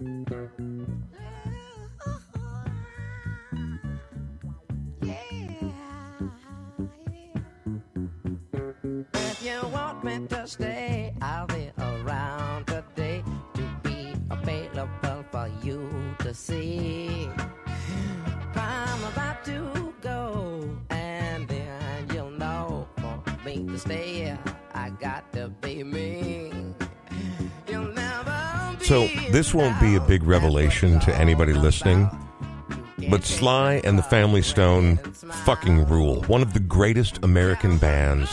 Yeah. If you want me to stay. So this won't be a big revelation to anybody listening, but Sly and the Family Stone fucking rule. One of the greatest American bands.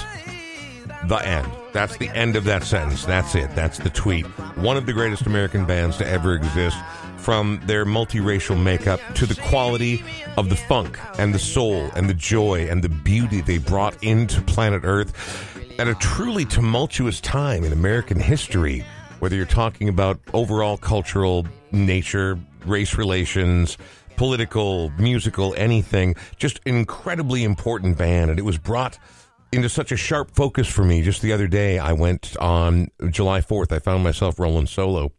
The end. That's the end of that sentence. That's it. That's the tweet. One of the greatest American bands to ever exist. From their multiracial makeup to the quality of the funk and the soul and the joy and the beauty they brought into planet Earth at a truly tumultuous time in American history whether you're talking about overall cultural nature, race relations, political, musical, anything, just incredibly important band. And it was brought into such a sharp focus for me. Just the other day, I went on July 4th, I found myself rolling solo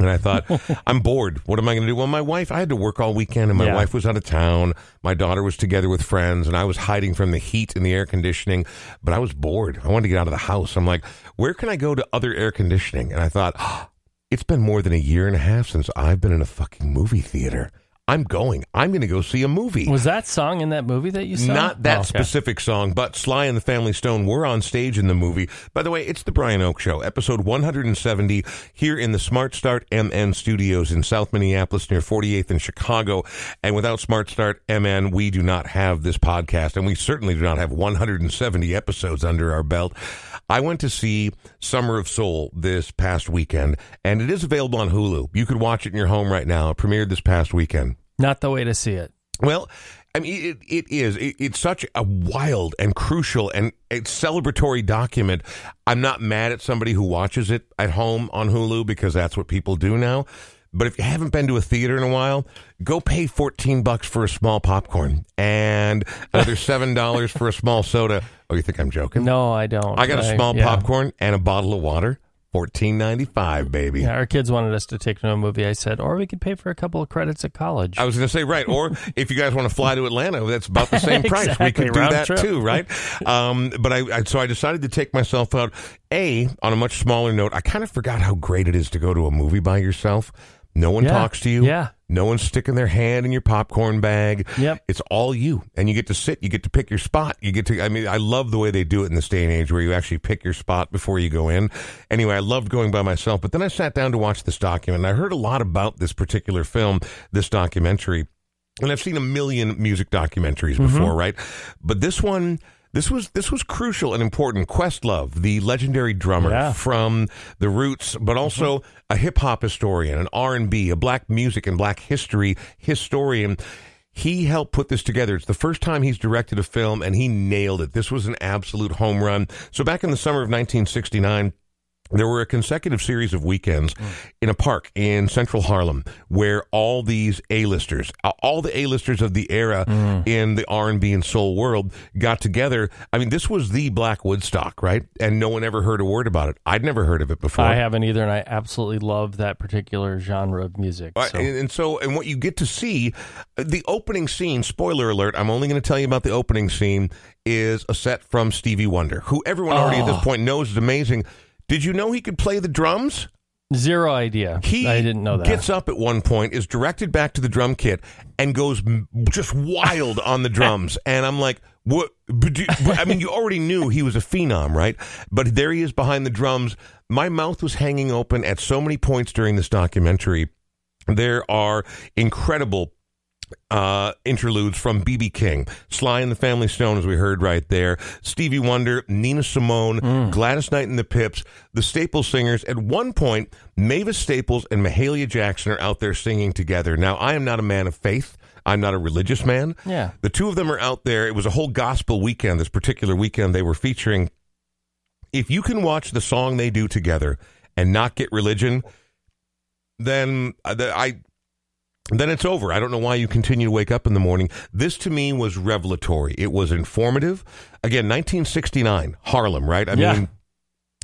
and I thought, I'm bored. What am I going to do? Well, my wife, I had to work all weekend, and my Yeah. wife was out of town. My daughter was together with friends, and I was hiding from the heat and the air conditioning. But I was bored. I wanted to get out of the house. I'm like, where can I go to other air conditioning? And I thought, it's been more than a year and a half since I've been in a fucking movie theater. I'm going. I'm going to go see a movie. Was that song in that movie that you saw? Not that Oh, okay. specific song, but Sly and the Family Stone were on stage in the movie. By the way, it's the Brian Oak Show, episode 170, here in the Smart Start MN studios in South Minneapolis near 48th in Chicago. And without Smart Start MN, we do not have this podcast, and we certainly do not have 170 episodes under our belt. I went to see Summer of Soul this past weekend, and it is available on Hulu. You could watch it in your home right now. It premiered this past weekend. Not the way to see it. Well, I mean, it, it is. It, it's such a wild and crucial and celebratory document. I'm not mad at somebody who watches it at home on Hulu because that's what people do now. But if you haven't been to a theater in a while, go pay 14 bucks for a small popcorn and another $7 for a small soda. Oh, you think I'm joking? No, I don't. I got a small yeah. popcorn and a bottle of water. 14.95, baby. Yeah, our kids wanted us to take them to a movie. I said, or we could pay for a couple of credits at college. I was going to say right, or if you guys want to fly to Atlanta, that's about the same price. We could do that trip. too, right? Um, but I, I so I decided to take myself out. A on a much smaller note, I kind of forgot how great it is to go to a movie by yourself. No one Yeah, talks to you. yeah. No one's sticking their hand in your popcorn bag. Yep. It's all you. And you get to sit, you get to pick your spot. You get to, I mean, I love the way they do it in this day and age where you actually pick your spot before you go in. Anyway, I loved going by myself, but then I sat down to watch this document and I heard a lot about this particular film, this documentary. And I've seen a million music documentaries mm-hmm. before, right? But this one, this was this was crucial and important. Questlove, the legendary drummer Yeah. from the Roots, but mm-hmm. also a hip hop historian, an R and B, a black music and black history historian. He helped put this together. It's the first time he's directed a film, and he nailed it. This was an absolute home run. So back in the summer of 1969. There were a consecutive series of weekends in a park in central Harlem where all these A-listers, all the A-listers of the era in the R&B and soul world got together. I mean, this was the Black Woodstock, right? And no one ever heard a word about it. I'd never heard of it before. I haven't either, and I absolutely love that particular genre of music. Uh, So. And, and so, and what you get to see, uh, the opening scene, spoiler alert, I'm only going to tell you about the opening scene, is a set from Stevie Wonder, who everyone already at this Oh. point knows is amazing. Did you know he could play the drums? Zero idea. He I didn't know that. gets up at one point, is directed back to the drum kit, and goes m- just wild on the drums. And I'm like, what? but do- but, I mean, you already knew he was a phenom, right? But there he is behind the drums. My mouth was hanging open at so many points during this documentary. There are incredible uh, interludes from BB King, Sly and the Family Stone, as we heard right there, Stevie Wonder, Nina Simone, Gladys Knight and the Pips, the Staples singers. At one point, Mavis Staples and Mahalia Jackson are out there singing together. Now, I am not a man of faith. I'm not a religious man. Yeah. The two of them are out there. It was a whole gospel weekend, this particular weekend they were featuring. If you can watch the song they do together and not get religion, then uh, I then it's over. I don't know why you continue to wake up in the morning. This to me was revelatory. It was informative. Again, 1969, Harlem, right? I Yeah. mean,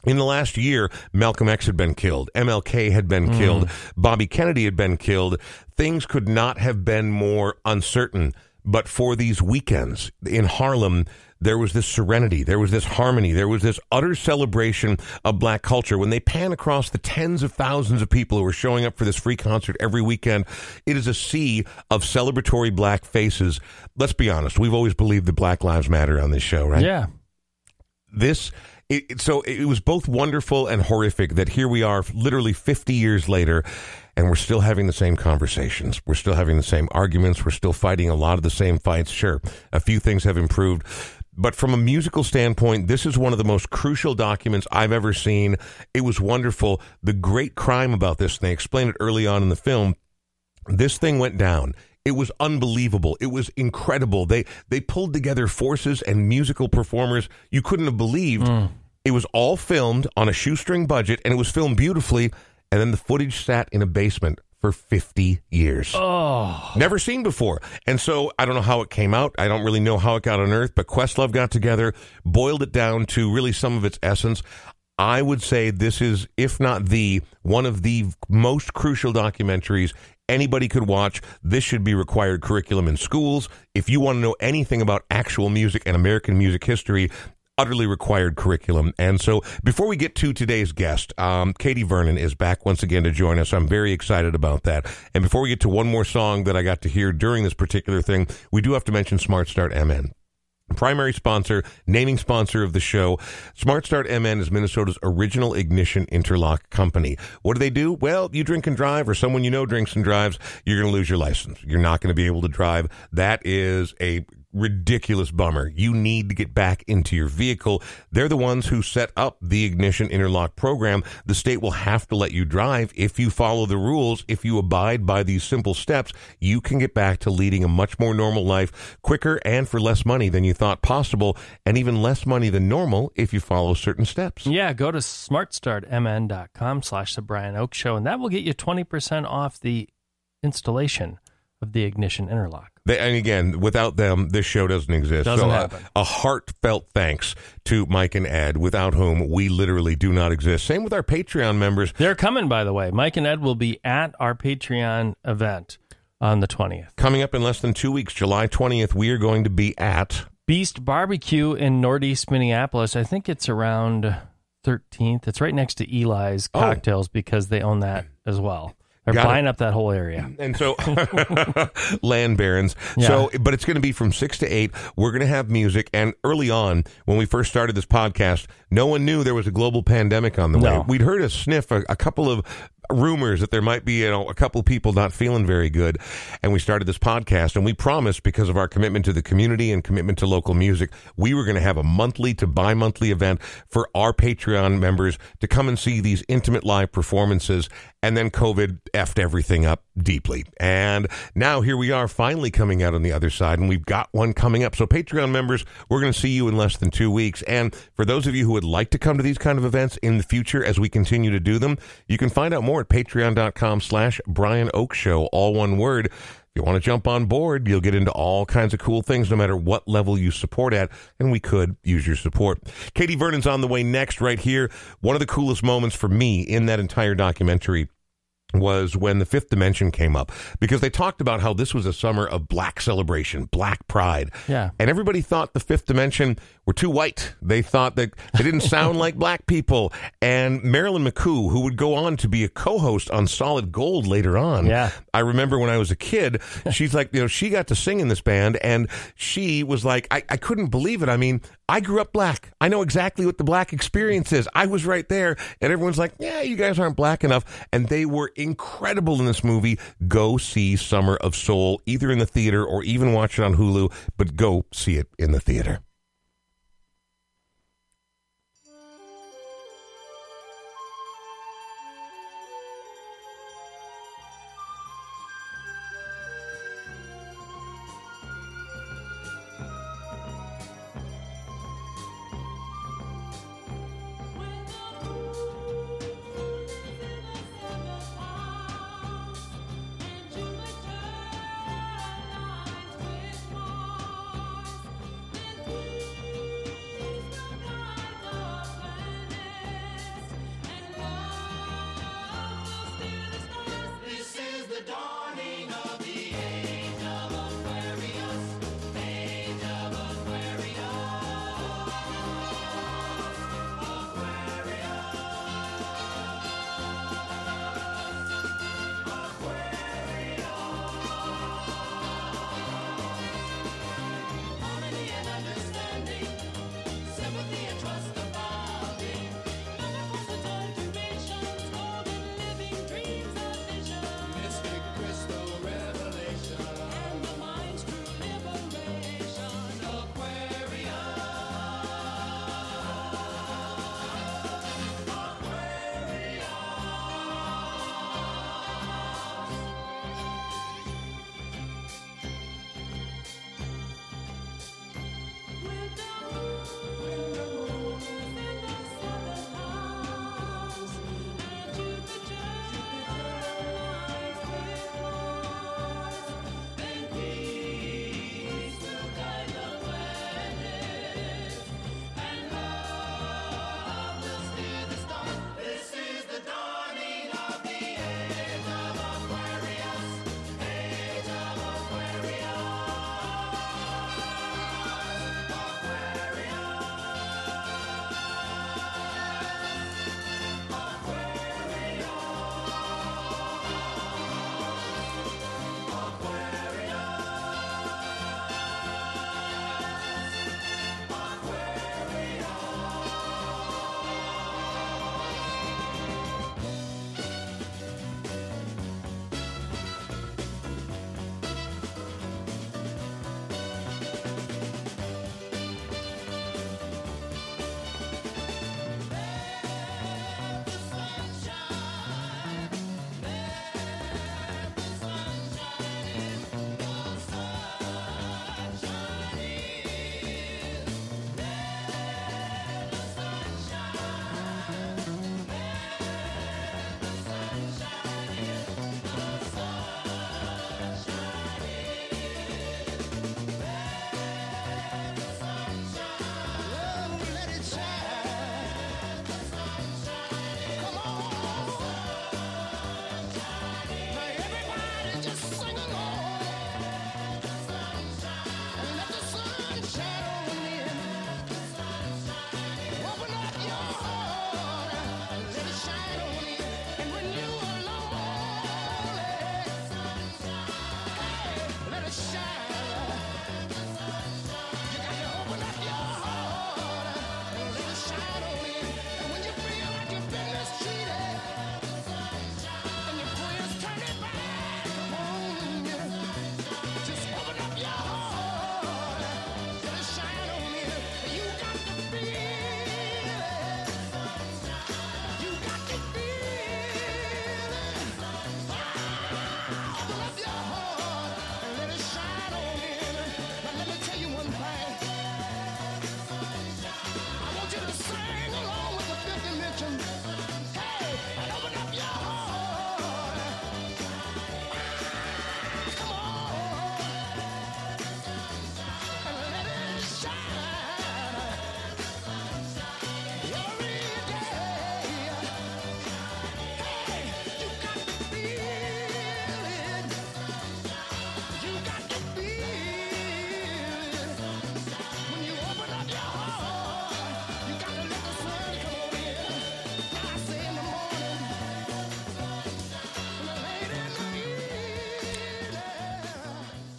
in the last year, Malcolm X had been killed. MLK had been mm-hmm. killed. Bobby Kennedy had been killed. Things could not have been more uncertain. But for these weekends in Harlem, there was this serenity, there was this harmony, there was this utter celebration of black culture. When they pan across the tens of thousands of people who are showing up for this free concert every weekend, it is a sea of celebratory black faces. Let's be honest, we've always believed that Black Lives Matter on this show, right? Yeah. this it, so it was both wonderful and horrific that here we are, literally 50 years later, and we're still having the same conversations. We're still having the same arguments. We're still fighting a lot of the same fights. Sure, a few things have improved. But from a musical standpoint, this is one of the most crucial documents I've ever seen. It was wonderful. The great crime about this, and they explain it early on in the film, this thing went down. It was unbelievable. It was incredible. They they pulled together forces and musical performers you couldn't have believed. Mm. It was all filmed on a shoestring budget and it was filmed beautifully and then the footage sat in a basement for 50 years. Oh, Never seen before. And so I don't know how it came out. I don't really know how it got on Earth, but Questlove got together, boiled it down to really some of its essence. I would say this is, if not the, one of the most crucial documentaries anybody could watch. This should be required curriculum in schools. If you want to know anything about actual music and American music history, utterly required curriculum. And so, before we get to today's guest, um, Katie Vernon is back once again to join us. I'm very excited about that. And before we get to one more song that I got to hear during this particular thing, we do have to mention Smart Start MN. Primary sponsor, naming sponsor of the show. Smart Start MN is Minnesota's original ignition interlock company. What do they do? Well, you drink and drive, or someone you know drinks and drives, you're going to lose your license. You're not going to be able to drive. That is a ridiculous bummer. You need to get back into your vehicle. They're the ones who set up the ignition interlock program. The state will have to let you drive if you follow the rules. If you abide by these simple steps, you can get back to leading a much more normal life quicker and for less money than you thought possible, and even less money than normal if you follow certain steps. yeah. Go to smartstartmn.com slash the Brian Oak Show, and that will get you 20% off the installation of the ignition interlock. They, and again, without them, this show doesn't exist. Doesn't so, uh, happen. a heartfelt thanks to Mike and Ed, without whom we literally do not exist. Same with our Patreon members. They're coming, by the way. Mike and Ed will be at our Patreon event on the 20th. Coming up in less than two weeks, July 20th, we are going to be at. Beast Barbecue in Northeast Minneapolis. I think it's around 13th. It's right next to Eli's Oh. Cocktails because they own that as well. They're Got it. buying up that whole area. And so, land barons. Yeah. So, but it's going to be from six to eight. We're going to have music. And early on, when we first started this podcast, no one knew there was a global pandemic on the way. We'd heard a sniff, a, a couple of rumors that there might be, you know, a couple people not feeling very good. And we started this podcast and we promised because of our commitment to the community and commitment to local music, we were going to have a monthly to bi-monthly event for our Patreon members to come and see these intimate live performances. And then COVID effed everything up deeply. And now here we are finally coming out on the other side and we've got one coming up. So Patreon members, we're going to see you in less than two weeks. And for those of you who would like to come to these kind of events in the future as we continue to do them, you can find out more at patreon.com slash Brian Oak Show, all one word. If you want to jump on board, you'll get into all kinds of cool things no matter what level you support at, and we could use your support. Katie Vernon's on the way next, right here. One of the coolest moments for me in that entire documentary was when the fifth dimension came up because they talked about how this was a summer of black celebration, black pride. Yeah. And everybody thought the fifth dimension were too white. They thought that they didn't sound like black people. And Marilyn McCoo, who would go on to be a co-host on Solid Gold later on. Yeah. I remember when I was a kid, she's like, you know, she got to sing in this band and she was like, I, I couldn't believe it. I mean, I grew up black. I know exactly what the black experience is. I was right there. And everyone's like, yeah, you guys aren't black enough. And they were incredible in this movie. Go see Summer of Soul, either in the theater or even watch it on Hulu, but go see it in the theater.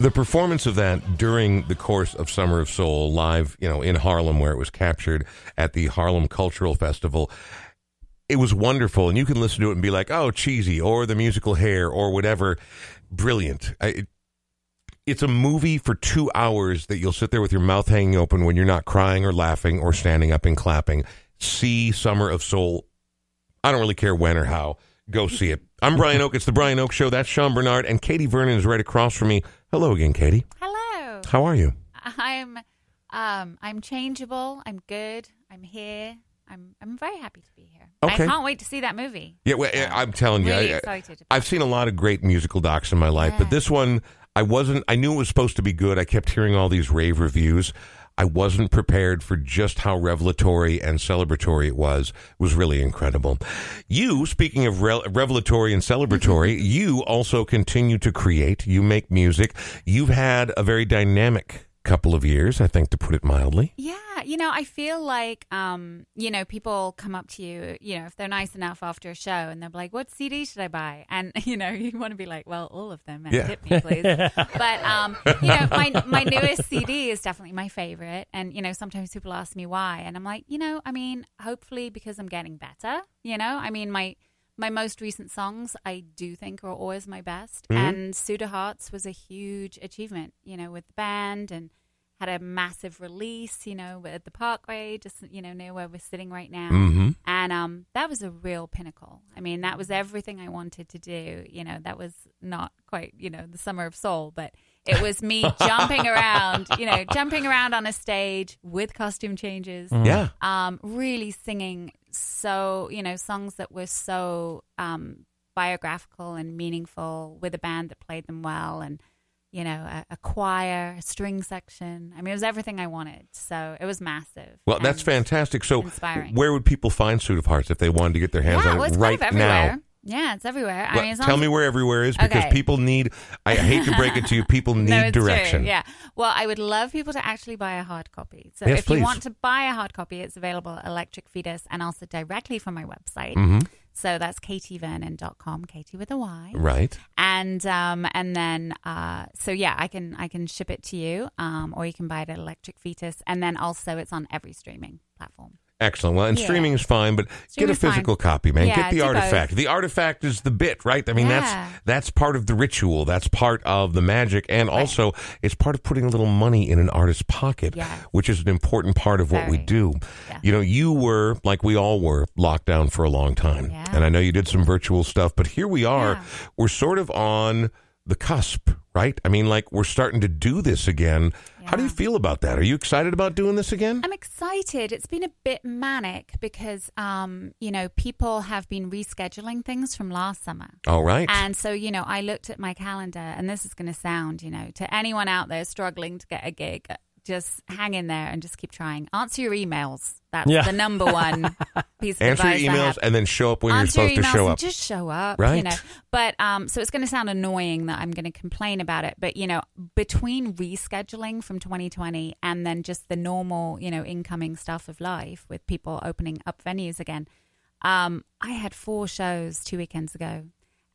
The performance of that during the course of Summer of Soul live, you know, in Harlem, where it was captured at the Harlem Cultural Festival. It was wonderful, and you can listen to it and be like, "Oh, cheesy," or the musical Hair, or whatever. Brilliant. I, it, it's a movie for two hours that you'll sit there with your mouth hanging open when you're not crying or laughing or standing up and clapping. See Summer of Soul. I don't really care when or how. Go see it. I'm Brian Oak. It's the Brian Oak Show. That's Sean Bernard, and Katie Vernon is right across from me. Hello again, Katie. Hello. How are you? I'm um I'm changeable. I'm good. I'm here. I'm I'm very happy to be here. Okay. I can't wait to see that movie. Yeah, well, I'm telling you, Really I, excited. I've seen a lot of great musical docs in my life, but this one, I wasn't. I knew it was supposed to be good. I kept hearing all these rave reviews. I wasn't prepared for just how revelatory and celebratory it was. It was really incredible. You, speaking of re- revelatory and celebratory, you also continue to create. You make music. You've had a very dynamic couple of years, I think, to put it mildly. Yeah, you know, I feel like um, you know, people come up to you, you know, if they're nice enough after a show and they're like, What CD should I buy? And you know, you want to be like, Well, all of them and Yeah. hit me, please. but um, you know, my my newest CD is definitely my favorite. And, you know, sometimes people ask me why. And I'm like, you know, I mean, hopefully because I'm getting better, you know? I mean my my most recent songs I do think are always my best. Mhm. And Suit of Hearts was a huge achievement, you know, with the band and had a massive release, you know, at the Parkway, just you know, near where we're sitting right now. Mm-hmm. And um, that was a real pinnacle. I mean, that was everything I wanted to do. You know, that was not quite, you know, the summer of soul, but it was me jumping around, you know, jumping around on a stage with costume changes, Yeah. um, really singing so, you know, songs that were so um, biographical and meaningful with a band that played them well and, you know, a, a choir, a string section. I mean, it was everything I wanted. So it was massive. Well, that's fantastic. So, inspiring. where would people find Suit of Hearts if they wanted to get their hands yeah, on well, it it's right kind of everywhere. now? Yeah, it's everywhere. I Well, mean, as tell me where everywhere is because Okay. people need. I hate to break it to you, people need no, it's true. direction. Yeah. Well, I would love people to actually buy a hard copy. So Yes, if please. you want to buy a hard copy, it's available at Electric Fetus and also directly from my website. hmm So that's katievernon.com, Katie with a Y. Right. And um and then uh so yeah, I can I can ship it to you um or you can buy it at Electric Fetus and then also it's on every streaming platform. Excellent. Well, and Yeah. streaming is fine, but get a Streaming's fine. physical copy, man. Yeah, get the artifact. The artifact is the bit, right? I mean, Yeah. that's that's part of the ritual. That's part of the magic, and also it's part of putting a little money in an artist's pocket, which is an important part of what we do. You know, you were like we all were locked down for a long time, and I know you did some virtual stuff, but here we are. We're sort of on the cusp, right? I mean, like we're starting to do this again. How do you feel about that? Are you excited about doing this again? I'm excited. It's been a bit manic because, um, you know, people have been rescheduling things from last summer. All right. And so, you know, I looked at my calendar, and this is going to sound, you know, to anyone out there struggling to get a gig, just hang in there and just keep trying. Answer your emails. That's Yeah. the number one piece of Answer advice your I show have. and then show up when you're your supposed to emails show and up. Just show up, Right. You know, but um, so it's going to sound annoying that I'm going to complain about it. But you know, between rescheduling from 2020 and then just the normal, you know, incoming stuff of life with people opening up venues again, um, I had four shows two weekends ago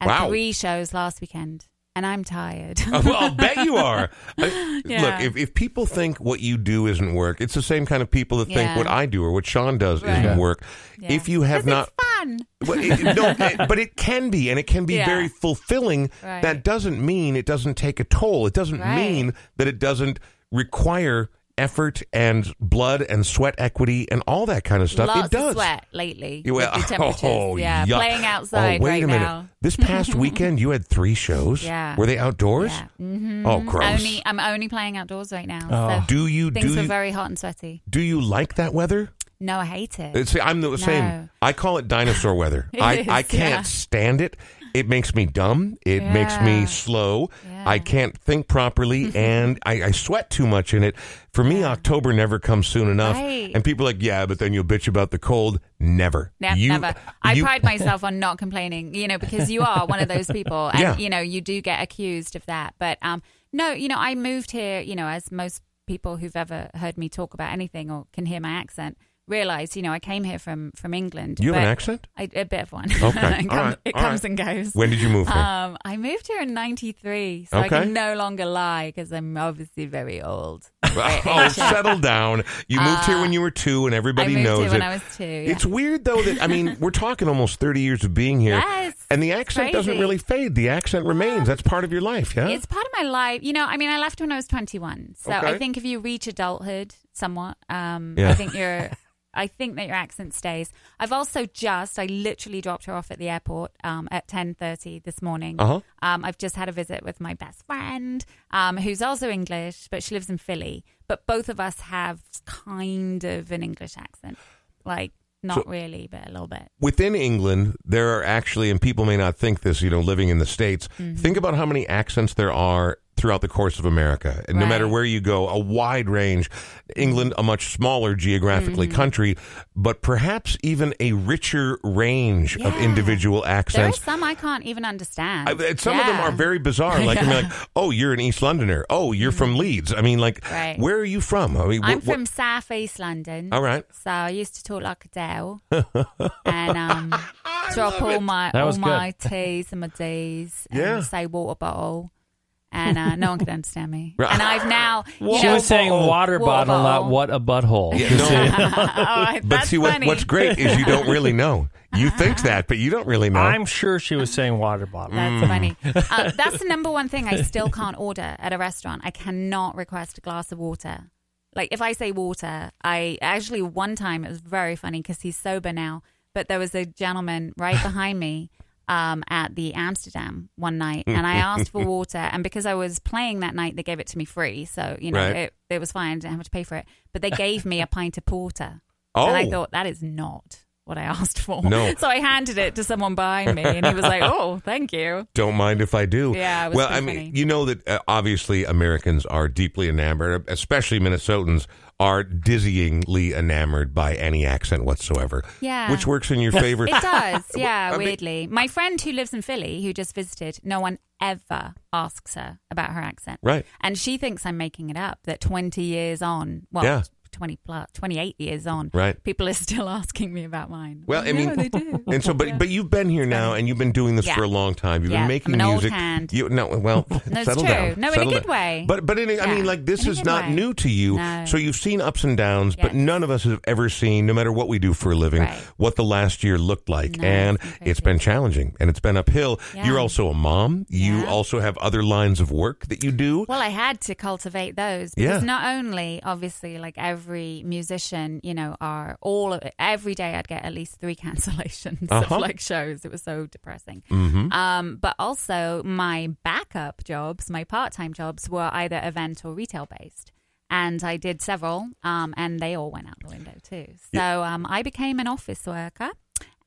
and Wow. three shows last weekend, and I'm tired. Oh, well, I'll bet you are. I- Yeah. Look, if, if people think what you do isn't work, it's the same kind of people that think Yeah. what I do or what Sean does Right. isn't Yeah. work. Yeah. If you have 'Cause not, it's fun. well, it, no, it- but it can be, and it can be Yeah. very fulfilling. Right. That doesn't mean it doesn't take a toll. It doesn't Right. mean that it doesn't require effort and blood and sweat equity and all that kind of stuff. Lots it does. of sweat lately. Yeah, well, with the temperatures. oh, yeah, yuck. playing outside oh, wait right a minute. now. This past weekend, you had three shows. Yeah. Were they outdoors? Yeah. hmm Oh, gross. Only, I'm only playing outdoors right now. Oh. So Do you things do were you, very hot and sweaty. do you like that weather? No, I hate it. Uh, See, I'm the same. No. I call it dinosaur weather. I, is, I can't yeah. stand it. It makes me dumb. It makes me slow. Yeah. I can't think properly, and I, I sweat too much in it. For me, October never comes soon enough. Right. And people are like, yeah, but then you'll bitch about the cold. Never. Ne- You- never. I you- pride myself on not complaining, you know, because you are one of those people, and Yeah. you know, you do get accused of that. But um, no, you know, I moved here, you know, as most people who've ever heard me talk about anything or can hear my accent realize, you know, I came here from from England. You have an accent? I, a bit of one. Okay. it comes, right. it comes right. and goes. When did you move here? Um, I moved here in '93, so I can no longer lie because I'm obviously very old. oh, settle down. You moved here when you were two, and Uh, I everybody moved knows here when it. I was two. yeah. It's weird though that I mean we're talking almost thirty years of being here, Yes, and the accent doesn't really fade. The accent remains. That's part of your life, yeah. It's part of my life. You know, I mean, I left when I was 21. So Okay. I think if you reach adulthood somewhat, um, Yeah. I think you're. I think that your accent stays. I've also just, I literally dropped her off at the airport um, at 10.30 this morning. Uh-huh. Um, I've just had a visit with my best friend, um, who's also English, but she lives in Philly. But both of us have kind of an English accent. Like, not So- really, but a little bit. Within England, there are actually, and people may not think this, you know, living in the states. Mm-hmm. Think about how many accents there are throughout the course of America, and no matter where you go, a wide range. England, a much smaller geographically Mm-hmm. country, but perhaps even a richer range of Yeah. individual There are accents. some I can't even understand. I, some of them are very bizarre. Like, I mean, like, oh, you're an East Londoner. Oh, you're from Leeds. I mean, like, Mm-hmm. Right. where are you from? I mean, I'm wh- wh- from South East London. All right. So I used to talk like Adele and um, drop all my That all my T's and my D's and say water bottle. And uh, no one could understand me. And I've now, you She know, was saying water Water bottle, not what a butthole. Yeah, no. oh, But that's see, what, funny. what's great is you don't really know. You think that, but you don't really know. I'm sure she was saying water bottle. That's Mm. funny. Uh, that's the number one thing I still can't order at a restaurant. I cannot request a glass of water. Like if I say water, I actually one time it was very funny because he's sober now, but there was a gentleman right behind me um, at the Amsterdam one night, and I asked for water, and because I was playing that night, they gave it to me free, so you know Right. it, it was fine. I didn't have to pay for it, but they gave me a pint of porter, oh, and I thought that is not what I asked for. No. So I handed it to someone behind me, and he was like, "Oh, thank you." don't mind if I do. Yeah, well, I mean, funny. you know that uh, obviously Americans are deeply enamored, especially Minnesotans are dizzyingly enamored by any accent whatsoever. Yeah. Which works in your favor. It does, yeah, I mean- weirdly. My friend who lives in Philly, who just visited, no one ever asks her about her accent. Right. And she thinks I'm making it up, that 20 years on, well, Yeah. 20 plus, 28 years on, Right. people are still asking me about mine. Well, I No, mean, they do. and so, but but you've been here now, and you've been doing this Yeah. for a long time. You've Yeah, been making I'm an old music. hand. You no, well, No, settle true. down. No, in a good down. way. But but in a, I Yeah, mean, like this in is not way. new to you. No. So you've seen ups and downs, but none of us have ever seen, no matter what we do for a living, Right. what the last year looked like, No, and it's been it's been challenging and it's been uphill. Yeah. You're also a mom. You Yeah. also have other lines of work that you do. Well, I had to cultivate those Yeah. because not only, obviously, like every musician, you know, are all of it. Every day, I'd get at least three cancellations Uh-huh. of like shows. It was so depressing. hmm Um, but also, my backup jobs, my part-time jobs, were either event or retail based. And I did several, um, and they all went out the window too. So um, I became an office worker,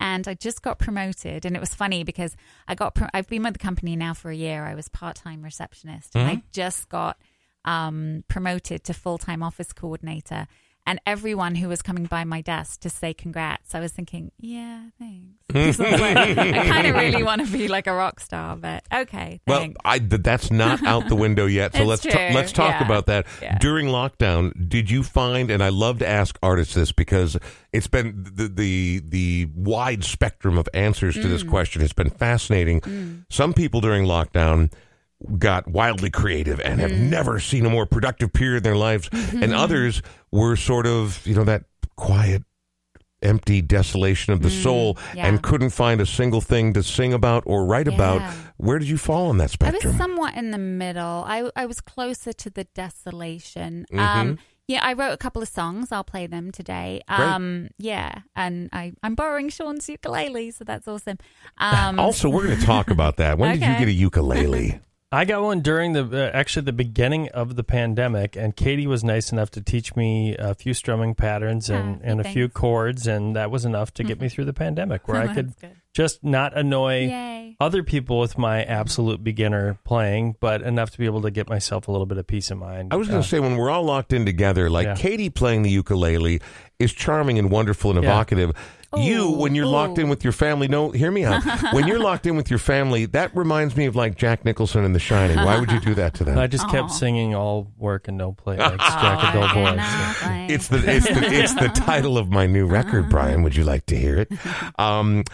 and I just got promoted. And it was funny because I got pro- I've been with the company now for a year. I was part-time receptionist, and I just got um, promoted to full-time office coordinator. And everyone who was coming by my desk to say congrats, I was thinking, yeah, thanks. I, kind of really want to be like a rock star, but okay, Well. I, that's not out the window yet. So let's true. let's talk Yeah. about that. Yeah. During lockdown, did you find? And I love to ask artists this because it's been the the the wide spectrum of answers to Mm. this question has been fascinating. Some people during lockdown got wildly creative and have Mm. never seen a more productive period in their lives, Mm-hmm. and others were sort of you know that quiet. Empty desolation of the soul, Mm, yeah. and couldn't find a single thing to sing about or write about. Yeah. Where did you fall on that spectrum? I spectrum? was somewhat in the middle. I I was closer to the desolation. Mhm. Um, yeah, I wrote a couple of songs. I'll play them today. Um, yeah, and I I'm borrowing Sean's ukulele, so that's awesome. Um, also, we're going to talk about that. When did you Okay. get a ukulele? I got one during the uh, actually the beginning of the pandemic, and Katie was nice enough to teach me a few strumming patterns and, Ah, and a few chords, and that was enough to get me through the pandemic, where I could good. just not annoy Yay. other people with my absolute beginner playing, but enough to be able to get myself a little bit of peace of mind. I was going Uh, to say when we're all locked in together, like Yeah. Katie playing the ukulele is charming and wonderful and Yeah. Evocative. you, when you're locked in with your family, no, hear me out. when you're locked in with your family, that reminds me of like Jack Nicholson in The Shining. Why would you do that to them? I just kept Aw. singing all work and no play like Oh, Jack and Bill and Boy. So. It's the it's the it's the title of my new record, Brian. Would you like to hear it? Um,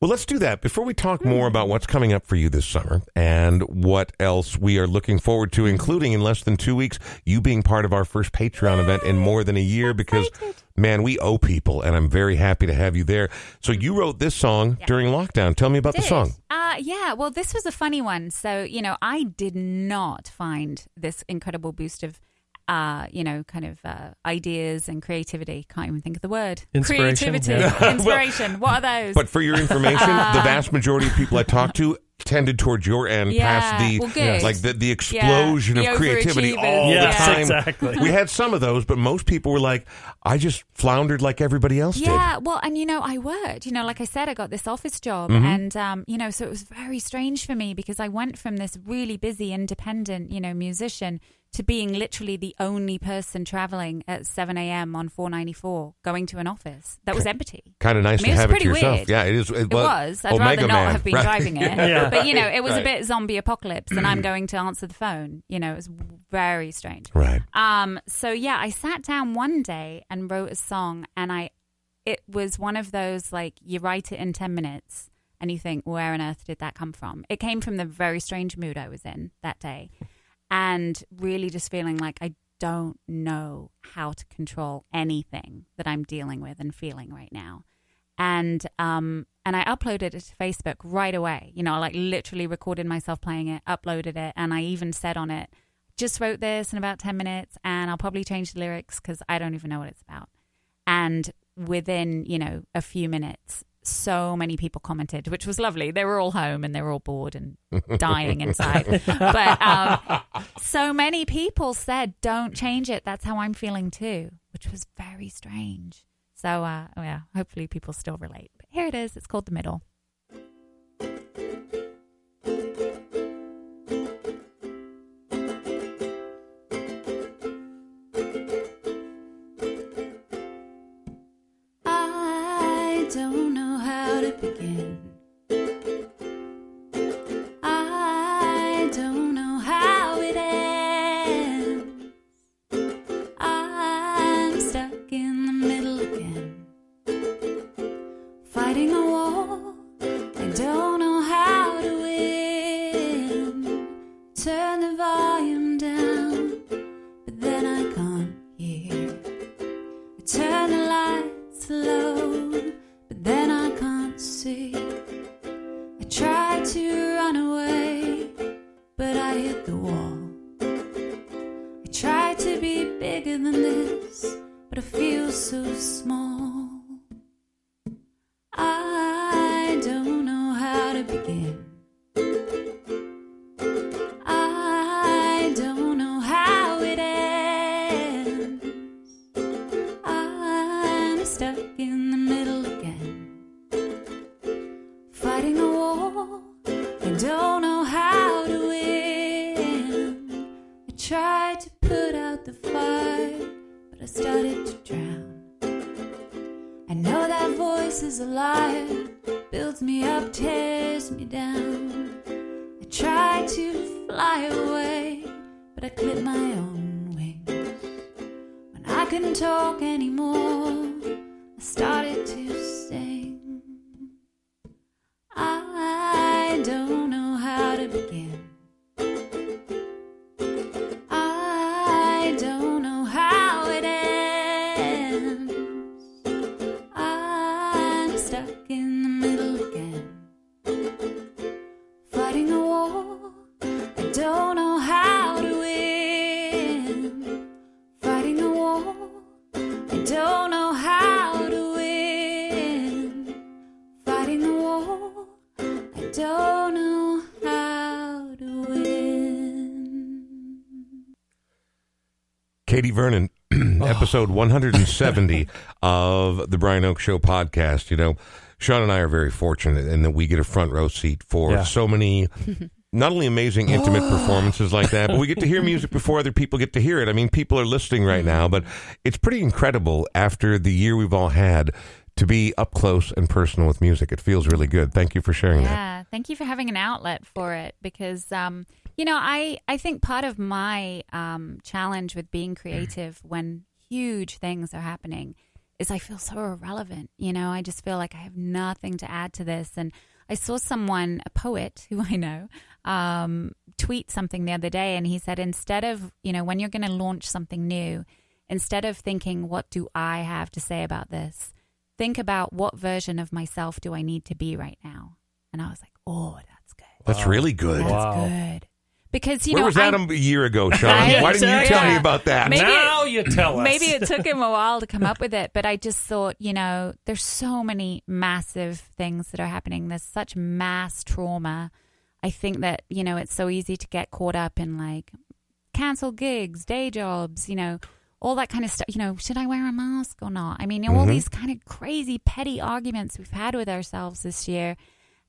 well, let's do that before we talk more about what's coming up for you this summer and what else we are looking forward to, including in less than two weeks, you being part of our first Patreon event in more than a year. Because man, we owe people, and I'm very happy to have you there. So you wrote this song Yeah. during lockdown. Tell me about the song. Uh, yeah, well, this was a funny one. So, you know, I did not find this incredible boost of, uh, you know, kind of uh, ideas and creativity. Can't even think of the word. Inspiration, Creativity. yeah. Inspiration. what are those? But for your information, the vast majority of people I talked to tended towards your end Yeah, past the well, good. like the, the explosion the of creativity overachievers. all Yes, the time. exactly. We had some of those, but most people were like, I just floundered like everybody else Yeah, well, and you know, I worked. You know, like I said, I got this office job, Mm-hmm. and um, you know, so it was very strange for me because I went from this really busy, independent, you know, musician to being literally the only person traveling at 7 a.m. on 494, going to an office that was empty. Kind of nice I mean, to it was have it to yourself. weird. Yeah, it is. It, It was. I'd Omega rather not Man, have been right? driving it. Yeah. But, you know, it was Right. a bit zombie apocalypse, and I'm going to answer the phone. You know, it was very strange. Right. Um, so yeah, I sat down one day and wrote a song, and I, it was one of those like you write it in ten minutes, and you think, where on earth did that come from? It came from the very strange mood I was in that day, and really just feeling like I don't know how to control anything that I'm dealing with and feeling right now. And um and I uploaded it to Facebook right away. You know, I like literally recorded myself playing it, uploaded it, and I even said on it, just wrote this in about 10 minutes and I'll probably change the lyrics cuz I don't even know what it's about. And within, you know, a few minutes, so many people commented, which was lovely. They were all home and they were all bored and dying inside. but um, so many people said, "Don't change it. That's how I'm feeling too," which was very strange. So, uh, oh yeah, hopefully people still relate. But here it is. It's called the middle. Stuck in the middle again, fighting a war. I don't know how to win. Fighting a war. I don't know how to win. Fighting a war. I don't know how to win. Katie Vernon, episode 170 of the Brian Oak Show podcast. You know, Sean and I are very fortunate in that we get a front row seat for Yeah. so many. Not only amazing intimate performances like that, but we get to hear music before other people get to hear it. I mean, people are listening right now, but it's pretty incredible after the year we've all had to be up close and personal with music. It feels really good. Thank you for sharing that. Yeah, thank you for having an outlet for it because um, you know I I think part of my um, challenge with being creative when huge things are happening is I feel so irrelevant. You know, I just feel like I have nothing to add to this. And I saw someone, a poet who I know, um, tweet something the other day, and he said instead of you know when you're going to launch something new, instead of thinking what do I have to say about this think about what version of myself do I need to be right now. And I was like, oh, that's good. That's really good. That's Wow. good. Because, you Where know, was that I'm- a year ago, Sean? Right? Why didn't you tell me about that? Maybe- now you tell us. maybe it took him a while to come up with it, but I just thought, you know, there's so many massive things that are happening. There's such mass trauma. I think that, you know, it's so easy to get caught up in like cancel gigs, day jobs, you know, all that kind of stuff. You know, should I wear a mask or not? I mean, all Mhm. these kind of crazy petty arguments we've had with ourselves this year.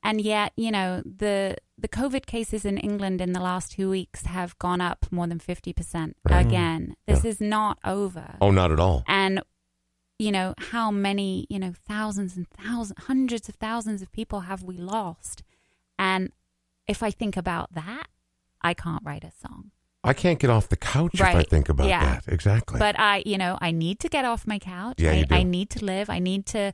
And yet, you know, the the COVID cases in England in the last two weeks have gone up more than fifty percent Right. Mm. again. This is not over Oh, not at all. and you know how many you know thousands and thousands hundreds of thousands of people have we lost and if i think about that i can't write a song I can't get off the couch if I think about Yeah. that. Exactly. but i you know i need to get off my couch Yeah, I, you do. I need to live i need to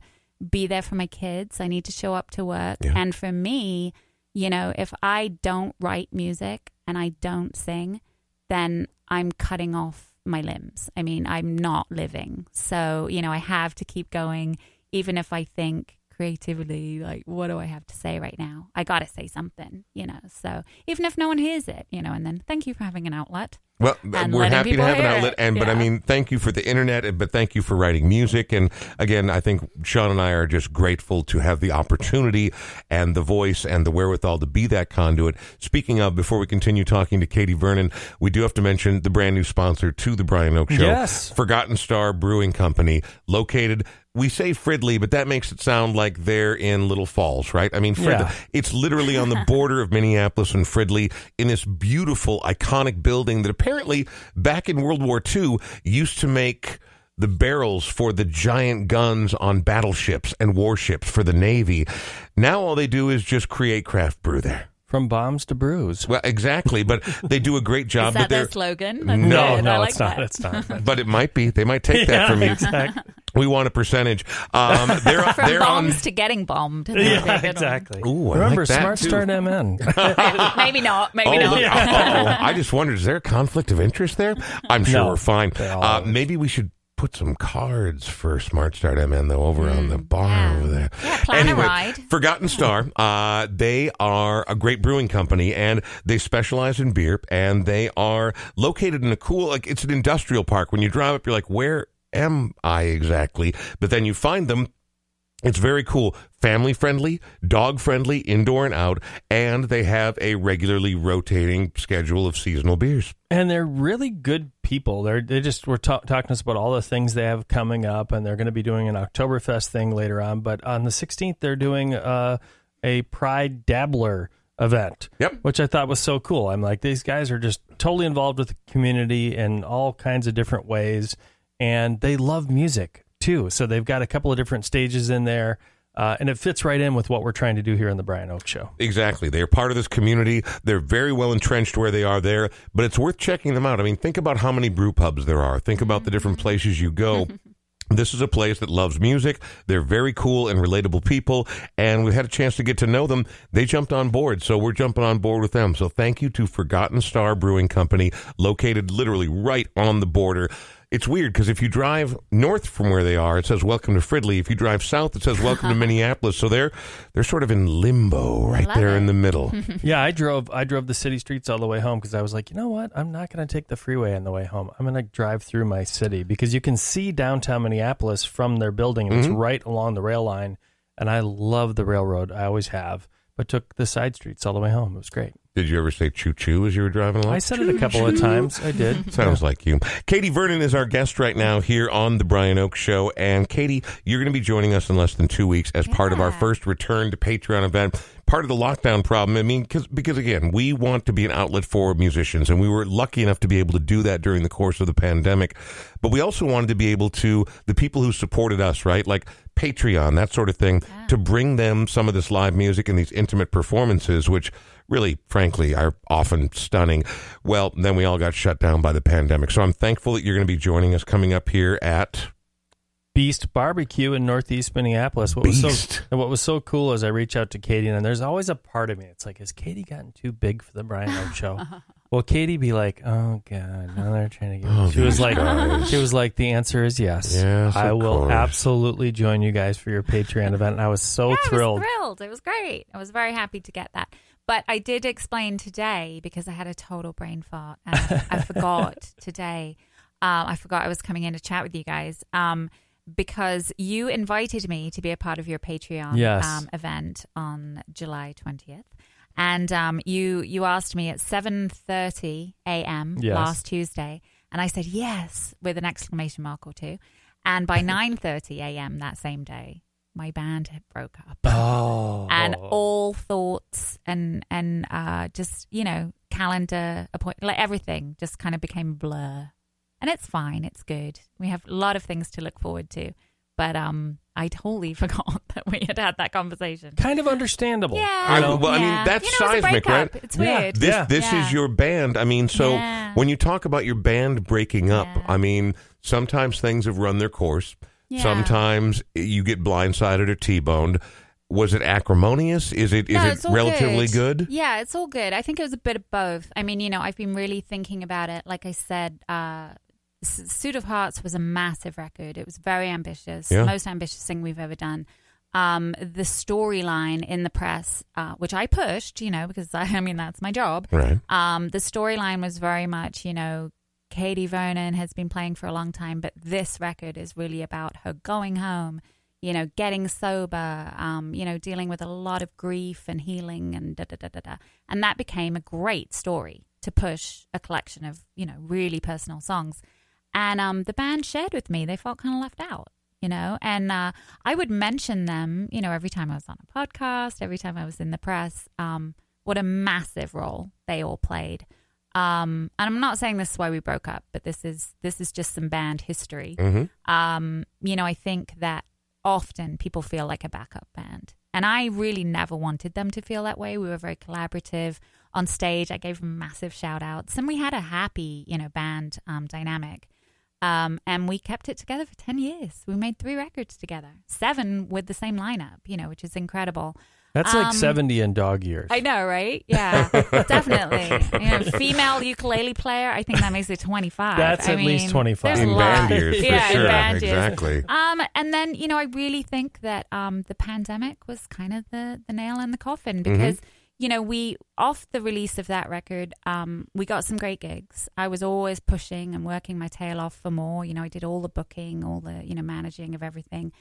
be there for my kids. I need to show up to work. Yeah. and for me you know if i don't write music and i don't sing then i'm cutting off my limbs. I mean i'm not living. So you know i have to keep going even if i think creatively like what do i have to say right now? I gotta say something you know? So even if no one hears it you know and then thank you for having an outlet Well, and we're happy to have an outlet, it. and but I mean, thank you for the internet, but thank you for writing music. And again, I think Sean and I are just grateful to have the opportunity and the voice and the wherewithal to be that conduit. Speaking of, before we continue talking to Katie Vernon, we do have to mention the brand new sponsor to the Brian Oake Show, Yes. Forgotten Star Brewing Company, located. We say Fridley, but that makes it sound like they're in Little Falls, right? I mean, Fridley. Yeah. It's literally on the border of Minneapolis and Fridley in this beautiful, iconic building that apparently back in World War II used to make the barrels for the giant guns on battleships and warships for the Navy. Now all they do is just create craft brew there. From bombs to brews. Well, exactly, but they do a great job. is but that their slogan No, That's No, good. I no, like it's not. that. It's not. but it might be. They might take that from you. exactly. We want a percentage. Um, they're from they're on. bombs to getting bombed That would be a yeah, exactly. Ooh, I Remember, like that, Smart too. Start MN. maybe not maybe Oh, not look. I just wondered, is there a conflict of interest there? I'm sure No, we're fine. they Uh, maybe we should put some cards for Smart Start MN though over on the bar yeah. over there. Yeah, plan a ride. Forgotten Star. Uh, they are a great brewing company and they specialize in beer and they are located in a cool like it's an industrial park. When you drive up, you're like, where am I exactly? But then you find them it's very cool, family friendly, dog friendly, indoor and out, and they have a regularly rotating schedule of seasonal beers. and they're really good people. They're they just were ta- talking to us about all the things they have coming up, and they're going to be doing an Oktoberfest thing later on. But on the 16th, they're doing uh, a Pride Dabbler event. Yep. which I thought was so cool. I'm like, these guys are just totally involved with the community in all kinds of different ways, and they love music too. So they've got a couple of different stages in there. Uh, and it fits right in with what we're trying to do here on the Brian Oake Show. Exactly. They are part of this community. They're very well entrenched where they are there, but it's worth checking them out. I mean, think about how many brew pubs there are. Think about the different places you go. This is a place that loves music. They're very cool and relatable people, and we had a chance to get to know them. They jumped on board, so we're jumping on board with them. So thank you to Forgotten Star Brewing Company, located literally right on the border. It's weird because if you drive north from where they are, it says "Welcome to Fridley." If you drive south, it says "Welcome to Minneapolis." So they're they're sort of in limbo right love there in the middle. Yeah, I drove I drove the city streets all the way home because I was like, you know what? I'm not going to take the freeway on the way home. I'm going to drive through my city because you can see downtown Minneapolis from their building and it's mm-hmm. right along the rail line. And I love the railroad. I always have, but took the side streets all the way home. It was great. Did you ever say choo choo as you were driving along? I said it a couple of times. I did. Sounds like you. Katie Vernon is our guest right now here on the Brian Oake Show. And Katie, you're going to be joining us in less than two weeks as part of our first return to Patreon event. Part of the lockdown problem. I mean, cause, because again, we want to be an outlet for musicians, and we were lucky enough to be able to do that during the course of the pandemic. But we also wanted to be able to, the people who supported us, right? Like Patreon, that sort of thing, to bring them some of this live music and these intimate performances, which really, frankly, are often stunning. Well, then we all got shut down by the pandemic. So I'm thankful that you're going to be joining us coming up here at Beast Barbecue in Northeast Minneapolis. What was so and what was so cool is I reach out to Katie, and there's always a part of me. It's like, has Katie gotten too big for the Brian Oake show? well, Katie be like, oh god, now they're trying to get. Oh, she was like, guys. she was like, the answer is yes. Yes, I will course. absolutely join you guys for your Patreon event. And I was so Yeah, thrilled. I was thrilled. It was great. I was very happy to get that. But I did explain today because I had a total brain fart and I, I forgot today. Um, I forgot I was coming in to chat with you guys um, because you invited me to be a part of your Patreon Yes. um, event on July twentieth. And um, you you asked me at seven thirty a.m. Yes. last Tuesday, and I said yes with an exclamation mark or two. And by nine thirty a.m. that same day, my band had broke up Oh, and all thoughts and and uh, just you know calendar appointment like everything just kind of became blur and it's fine it's good we have a lot of things to look forward to but um i totally forgot that we had had that conversation kind of understandable. yeah I- you know? well, I mean, that's you know, it was a seismic, breakup. right? it's Yeah. weird this Yeah. this Yeah. is your band. I mean, so Yeah. when you talk about your band breaking up, Yeah. I mean, sometimes things have run their course. Yeah. Sometimes you get blindsided or T-boned. Was it acrimonious? Is it is No, it relatively good? Yeah, it's all good. I think it was a bit of both. I mean, you know, I've been really thinking about it. Like I said, uh, Suit of Hearts was a massive record. It was very ambitious, Yeah. most ambitious thing we've ever done. Um, the storyline in the press, uh, which I pushed, you know, because I, I mean that's my job. Right. Um, the storyline was very much, you know, Katie Vernon has been playing for a long time, but this record is really about her going home, you know, getting sober, um, you know, dealing with a lot of grief and healing and da da da da da. And that became a great story to push a collection of, you know, really personal songs. And um, the band shared with me they felt kind of left out, you know, and uh, I would mention them, you know, every time I was on a podcast, every time I was in the press. Um, what a massive role they all played. Um, and I'm not saying this is why we broke up, but this is this is just some band history. hmm Um, you know, I think that often people feel like a backup band. And I really never wanted them to feel that way. We were very collaborative on stage. I gave them massive shout outs and we had a happy, you know, band um, dynamic. Um, and we kept it together for 10 years. We made three records together, seven with the same lineup, you know, which is incredible. That's like Um, 70 in dog years. I know, right? Yeah, definitely. You know, female ukulele player, I think that makes it 25. That's I at least 25. In band years, for yeah, sure. In band years. exactly. Um, and then you know, I really think that um, the pandemic was kind of the the nail in the coffin Mm-hmm. because you know we off the release of that record, um, we got some great gigs. I was always pushing and working my tail off for more. You know, I did all the booking, all the you know managing of everything.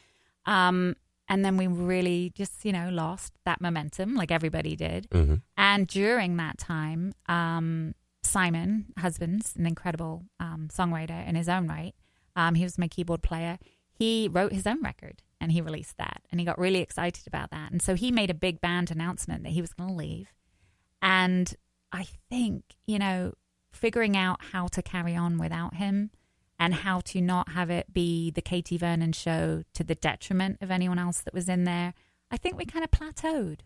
Um, and then we really just you know lost that momentum, like everybody did. hmm And during that time, um, Simon Husbands an incredible um, songwriter in his own right. Um, he was my keyboard player. He wrote his own record and he released that. And he got really excited about that. And so he made a big band announcement that he was going to leave. And I think, you know, figuring out how to carry on without him and how to not have it be the Katie Vernon show to the detriment of anyone else that was in there, I think we kind of plateaued.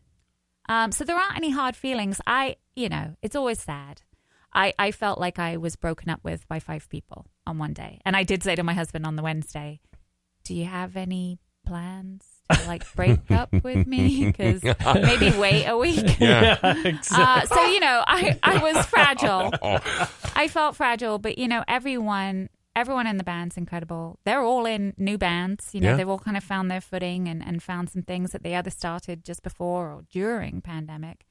Um, so there aren't any hard feelings. I, you know, it's always sad. I, I felt like I was broken up with by five people on one day. And I did say to my husband on the Wednesday, Do you have any plans to like break up with me? Because maybe wait a week. Yeah. exactly. Uh, so, you know, I, I was fragile. I felt fragile, but, you know, everyone. Everyone in the band's incredible. They're all in new bands. You know, Yeah. they've all kind of found their footing and, and found some things that they either started just before or during pandemic.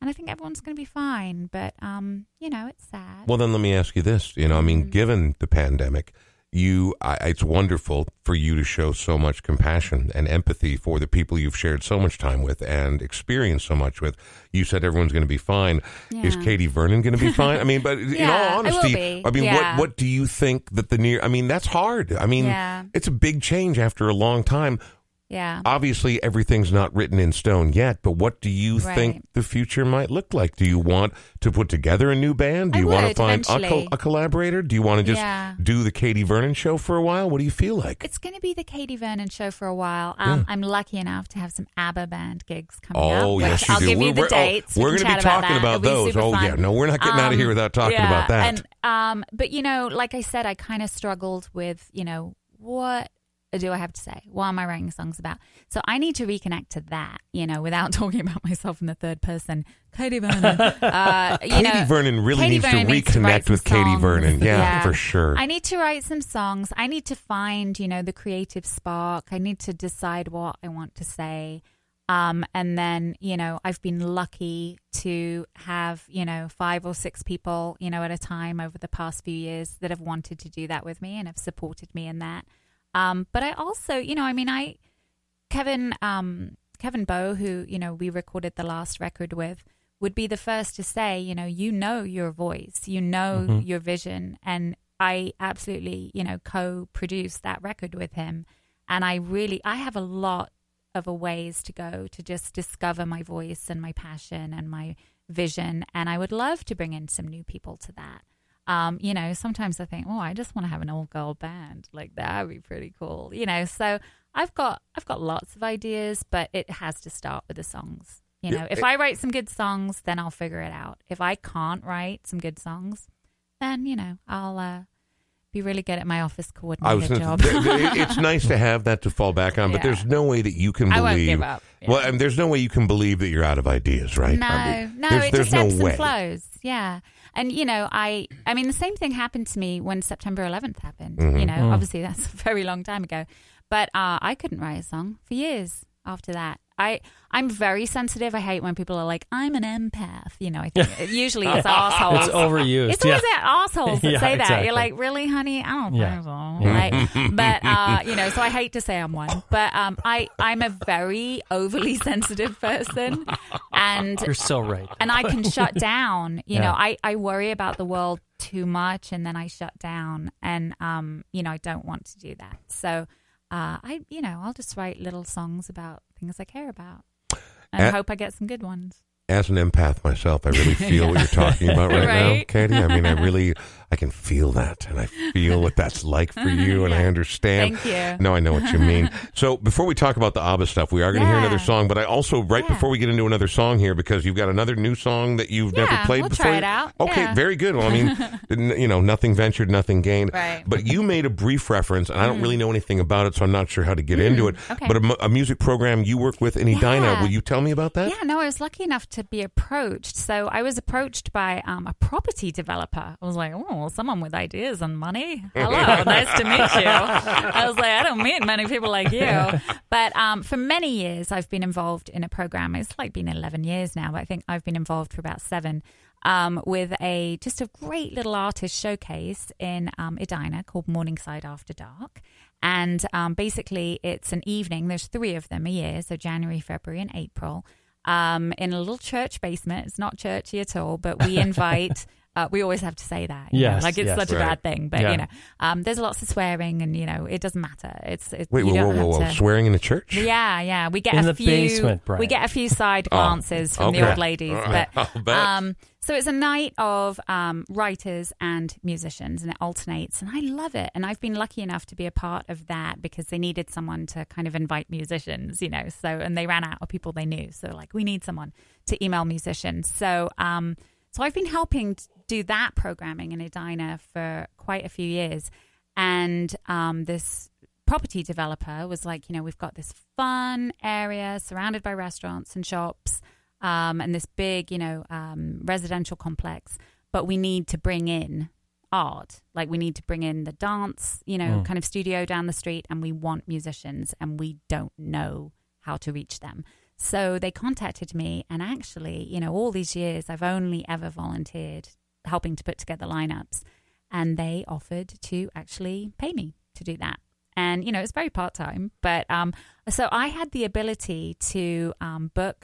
And I think everyone's going to be fine. But, um, you know, it's sad. Well, then let me ask you this. You know, I mean, Mhm. given the pandemic, you I, it's wonderful for you to show so much compassion and empathy for the people you've shared so much time with and experienced so much with you said everyone's going to be fine is katie vernon going to be fine i mean but in all honesty be. i mean Yeah. what what do you think that the near i mean that's hard i mean Yeah. it's a big change after a long time Yeah. obviously everything's not written in stone yet but what do you Right. think the future might look like do you want to put together a new band do you want to find a, col- a collaborator do you want to just Yeah. do the katie vernon show for a while what do you feel like It's going to be the Katie Vernon show for a while. Um, Yeah. I'm lucky enough to have some ABBA band gigs coming up. Oh yes, you I'll do. give you We're- the we're- oh, dates. we're We going to be talking about, about, that. It'll be those. Oh yeah, no, we're not getting out of here Um, without talking yeah, about that. And um, but you know, like I said, I kind of struggled with you know what do I have to say? What am I writing songs about? So I need to reconnect to that, you know, without talking about myself in the third person. Katie Vernon. Uh, you Katie know, Vernon really Katie needs Vernon to needs to reconnect some with Katie. Vernon. Yeah, Yeah. for sure. I need to write some songs. I need to find, you know, the creative spark. I need to decide what I want to say. Um, and then, you know, I've been lucky to have, you know, five or six people, you know, at a time over the past few years that have wanted to do that with me and have supported me in that. Um, but I also, you know, I mean, I, Kevin, um, Kevin Bowe, who, you know, we recorded the last record with, would be the first to say, you know, you know your voice, you know Mhm. your vision. And I absolutely, you know, co produced that record with him. And I really, I have a lot of a ways to go to just discover my voice and my passion and my vision. And I would love to bring in some new people to that. Um, you know, sometimes I think, oh, I just want to have an all girl band. Like that would be pretty cool. You know, so I've got I've got lots of ideas, but it has to start with the songs. You Yeah, know, if it- I write some good songs, then I'll figure it out. If I can't write some good songs, then you know I'll uh, be really good at my office I coordinator job. th- th- it's nice to have that to fall back on, but Yeah. there's no way that you can I believe. won't give up. Yeah. Well, and there's no way you can believe that you're out of ideas, right? No, I mean, no, there's, it there's just ebbs way. and flows. Yeah, and you know, I, I mean, the same thing happened to me when September 11th happened. Mhm. You know, Mm. obviously that's a very long time ago, but uh, I couldn't write a song for years after that. I, I'm very sensitive. I hate when people are like, "I'm an empath." You know, I think usually it's assholes. It's overused. It's always that assholes that Yeah, say that. exactly. You're like, really, honey? I don't Yeah. think so. Like, but uh, you know, so I hate to say I'm one, but um, I I'm a very overly sensitive person, and You're so right. and I can shut down. You Yeah. know, I I worry about the world too much, and then I shut down, and um, you know, I don't want to do that. So, uh, I you know, I'll just write little songs about things I care about, and Uh, hope I get some good ones. As an empath myself, I really feel what you're talking about right, now, Katie. I mean, I really, I can feel that, and I feel what that's like for you, and I understand. Thank you. No, I know what you mean. So before we talk about the ABBA stuff, we are going to hear another song. But I also, right Yeah. before we get into another song here, because you've got another new song that you've never Yeah, played we'll before. try it out. Okay, Yeah. very good. Well, I mean, you know, nothing ventured, nothing gained. Right. But you made a brief reference, and I don't really know anything about it, so I'm not sure how to get into it. Mm. okay. But a, a music program you work with in Edina, Yeah. will you tell me about that? Yeah, no, I was lucky enough to be approached. So I was approached by um, a property developer. I was like, oh, someone with ideas and money. Hello, nice to meet you. I was like, I don't meet many people like you. But um, for many years, I've been involved in a program. It's like been 11 years now, but I think I've been involved for about seven. Um, with a just a great little artist showcase in um, Edina called Morningside After Dark. And um, basically, it's an evening. There's three of them a year, so January, February, and April um, in a little church basement. It's not churchy at all, but we invite. Uh, we always have to say that, you know, like it's yes. such a bad thing. But Yeah. you know, um, there's lots of swearing, and you know, it doesn't matter. It's it, Wait, you whoa, whoa, don't whoa, whoa! have to. Swearing in the church? Yeah, yeah. We get In a the few. basement, Brian. we get a few side Oh, glances from okay. the old ladies, All but I'll bet. um, so it's a night of um, writers and musicians, and it alternates, and I love it. And I've been lucky enough to be a part of that because they needed someone to kind of invite musicians, you know. So and they ran out of people they knew, so like we need someone to email musicians. So um, so I've been helping do that programming in Edina for quite a few years, and um, this property developer was like, you know, we've got this fun area surrounded by restaurants and shops um, and this big, you know, um, residential complex, but we need to bring in art. Like we need to bring in the dance, you know, Mm. kind of studio down the street, and we want musicians, and we don't know how to reach them. So they contacted me, and actually, you know, all these years, I've only ever volunteered helping to put together lineups. and they offered to actually pay me to do that. And you know, it's very part time, but um, so I had the ability to um, book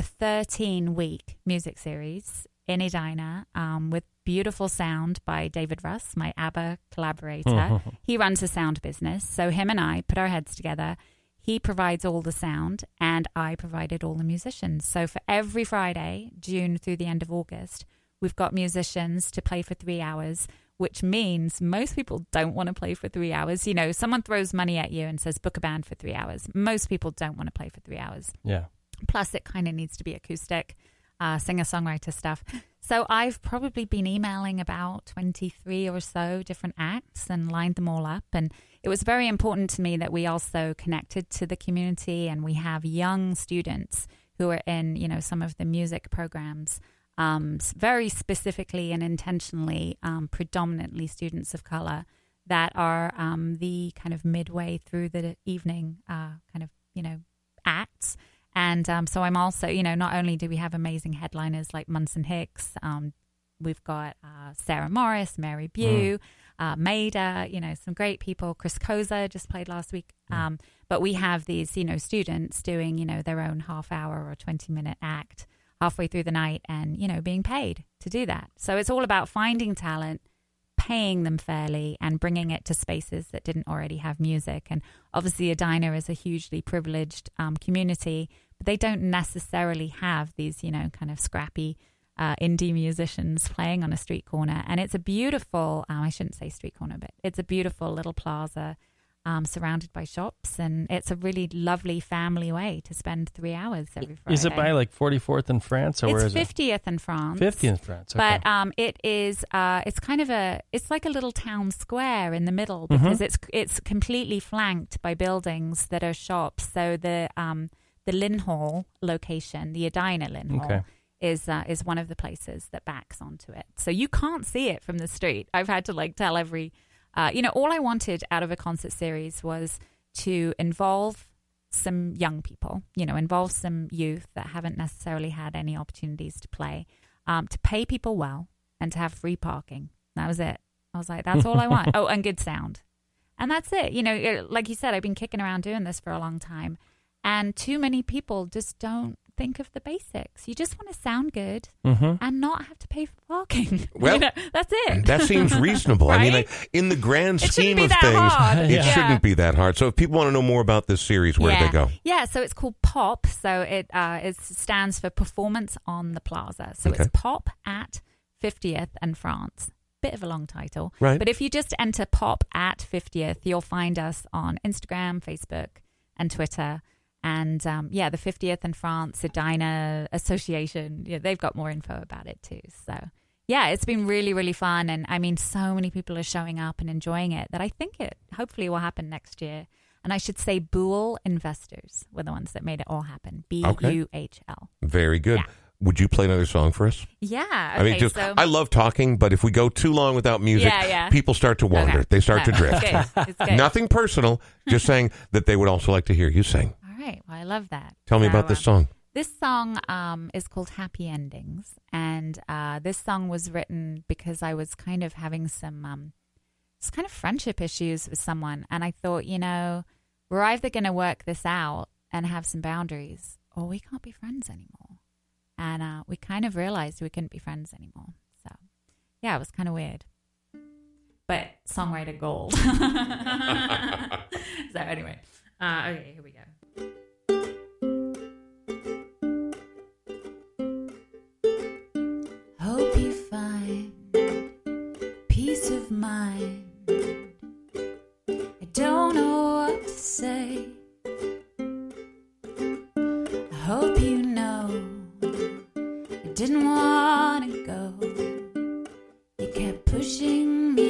a 13 week music series in Edina um, with beautiful sound by David Russ, my ABBA collaborator. he runs a sound business. So him and I put our heads together. He provides all the sound, and I provided all the musicians. So for every Friday, June through the end of August, we've got musicians to play for three hours, which means most people don't want to play for three hours. You know, someone throws money at you and says, book a band for three hours. Most people don't want to play for three hours. Yeah. Plus, it kind of needs to be acoustic, uh, singer songwriter stuff. So, I've probably been emailing about 23 or so different acts and lined them all up. And it was very important to me that we also connected to the community and we have young students who are in, you know, some of the music programs. Um, very specifically and intentionally, um, predominantly students of color that are um, the kind of midway through the evening uh, kind of, you know, acts and um, so I'm also, you know, not only do we have amazing headliners like Munson Hicks, um, we've got uh, Sarah Morris, Mary Bue, mm. uh, Maida, you know, some great people. Chris Koza just played last week. Mm. Um, but we have these, you know, students doing, you know, their own half hour or 20 minute act halfway through the night and, you know, being paid to do that. So it's all about finding talent paying them fairly and bringing it to spaces that didn't already have music. And obviously, Edina is a hugely privileged um, community, but they don't necessarily have these, you know, kind of scrappy uh, indie musicians playing on a street corner. And it's a beautiful, um, I shouldn't say street corner, but it's a beautiful little plaza um, surrounded by shops, and it's a really lovely family way to spend three hours every Friday. Is it by like 44th in France, or it's where is 50th it? in France. 50th in France, okay. but um, it is. Uh, it's kind of a. It's like a little town square in the middle because mm-hmm. it's it's completely flanked by buildings that are shops. So the um, the Lynhall location, the Edina Lynhall. Okay is uh, is one of the places that backs onto it. So you can't see it from the street. I've had to like tell every uh, you know, all I wanted out of a concert series was to involve some young people, you know, involve some youth that haven't necessarily had any opportunities to play, um, to pay people well, and to have free parking. That was it. I was like, that's all I want. oh, and good sound. And that's it. You know, like you said, I've been kicking around doing this for a long time. And too many people just don't think of the basics. You just want to sound good mm-hmm. and not have to pay for parking. Well, you know, that's it. That seems reasonable. right? I mean, like, in the grand scheme of things, hard. it yeah. shouldn't be that hard. So, if people want to know more about this series, where yeah. do they go? Yeah, so it's called POP. So it uh, it stands for Performance on the Plaza. So okay. it's POP at 50th and France bit of a long title. Right. But if you just enter pop at 50th, you'll find us on Instagram, Facebook, and Twitter. And um, yeah, the 50th in France, Edina Association, yeah, they've got more info about it too. So yeah, it's been really, really fun. And I mean, so many people are showing up and enjoying it that I think it hopefully will happen next year. And I should say, Buhl Investors were the ones that made it all happen. B U H L. Very good. Yeah. Would you play another song for us? Yeah. Okay, I mean, just so, I love talking, but if we go too long without music, yeah, yeah. people start to wander. Okay. They start no, to drift. It's good. It's good. Nothing personal, just saying that they would also like to hear you sing right. Well, I love that. Tell me about this um, song. This song um, is called Happy Endings. And uh, this song was written because I was kind of having some um, kind of friendship issues with someone. And I thought, you know, we're either going to work this out and have some boundaries or we can't be friends anymore. And uh, we kind of realized we couldn't be friends anymore. So, yeah, it was kind of weird. But songwriter gold. so, anyway, uh, okay, here we go. Hope you find peace of mind. I don't know what to say. I hope you know I didn't want to go. You kept pushing me.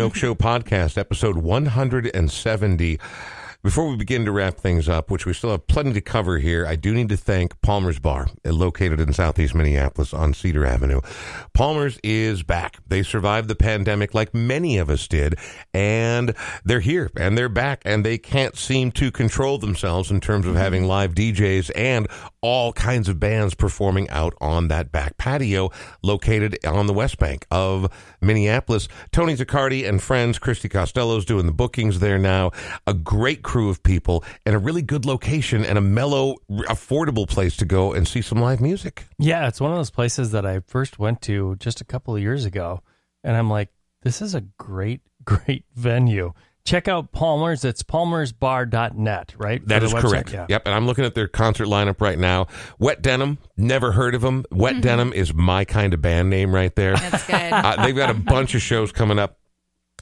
Oake Show podcast, episode 170. Before we begin to wrap things up, which we still have plenty to cover here, I do need to thank Palmer's Bar, eh, located in southeast Minneapolis on Cedar Avenue. Palmer's is back. They survived the pandemic like many of us did, and they're here and they're back, and they can't seem to control themselves in terms of having live DJs and all kinds of bands performing out on that back patio located on the West Bank of Minneapolis. Tony Zaccardi and friends, Christy Costello's doing the bookings there now. A great crew of people and a really good location and a mellow, affordable place to go and see some live music. Yeah, it's one of those places that I first went to just a couple of years ago, and I'm like, this is a great, great venue. Check out Palmer's. It's palmersbar.net, right? That For is the website? correct. Yeah. Yep. And I'm looking at their concert lineup right now. Wet Denim, never heard of them. Wet Denim is my kind of band name right there. That's good. uh, they've got a bunch of shows coming up.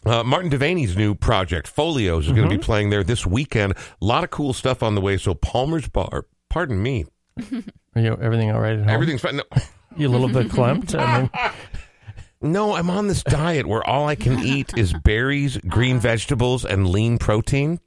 Uh, Martin Devaney's new project, Folios, is going to be playing there this weekend. A lot of cool stuff on the way. So Palmer's Bar, pardon me, Are you everything all right at home? everything's fine. No, You a little bit clumped? I mean, no, I'm on this diet where all I can eat is berries, green vegetables, and lean protein.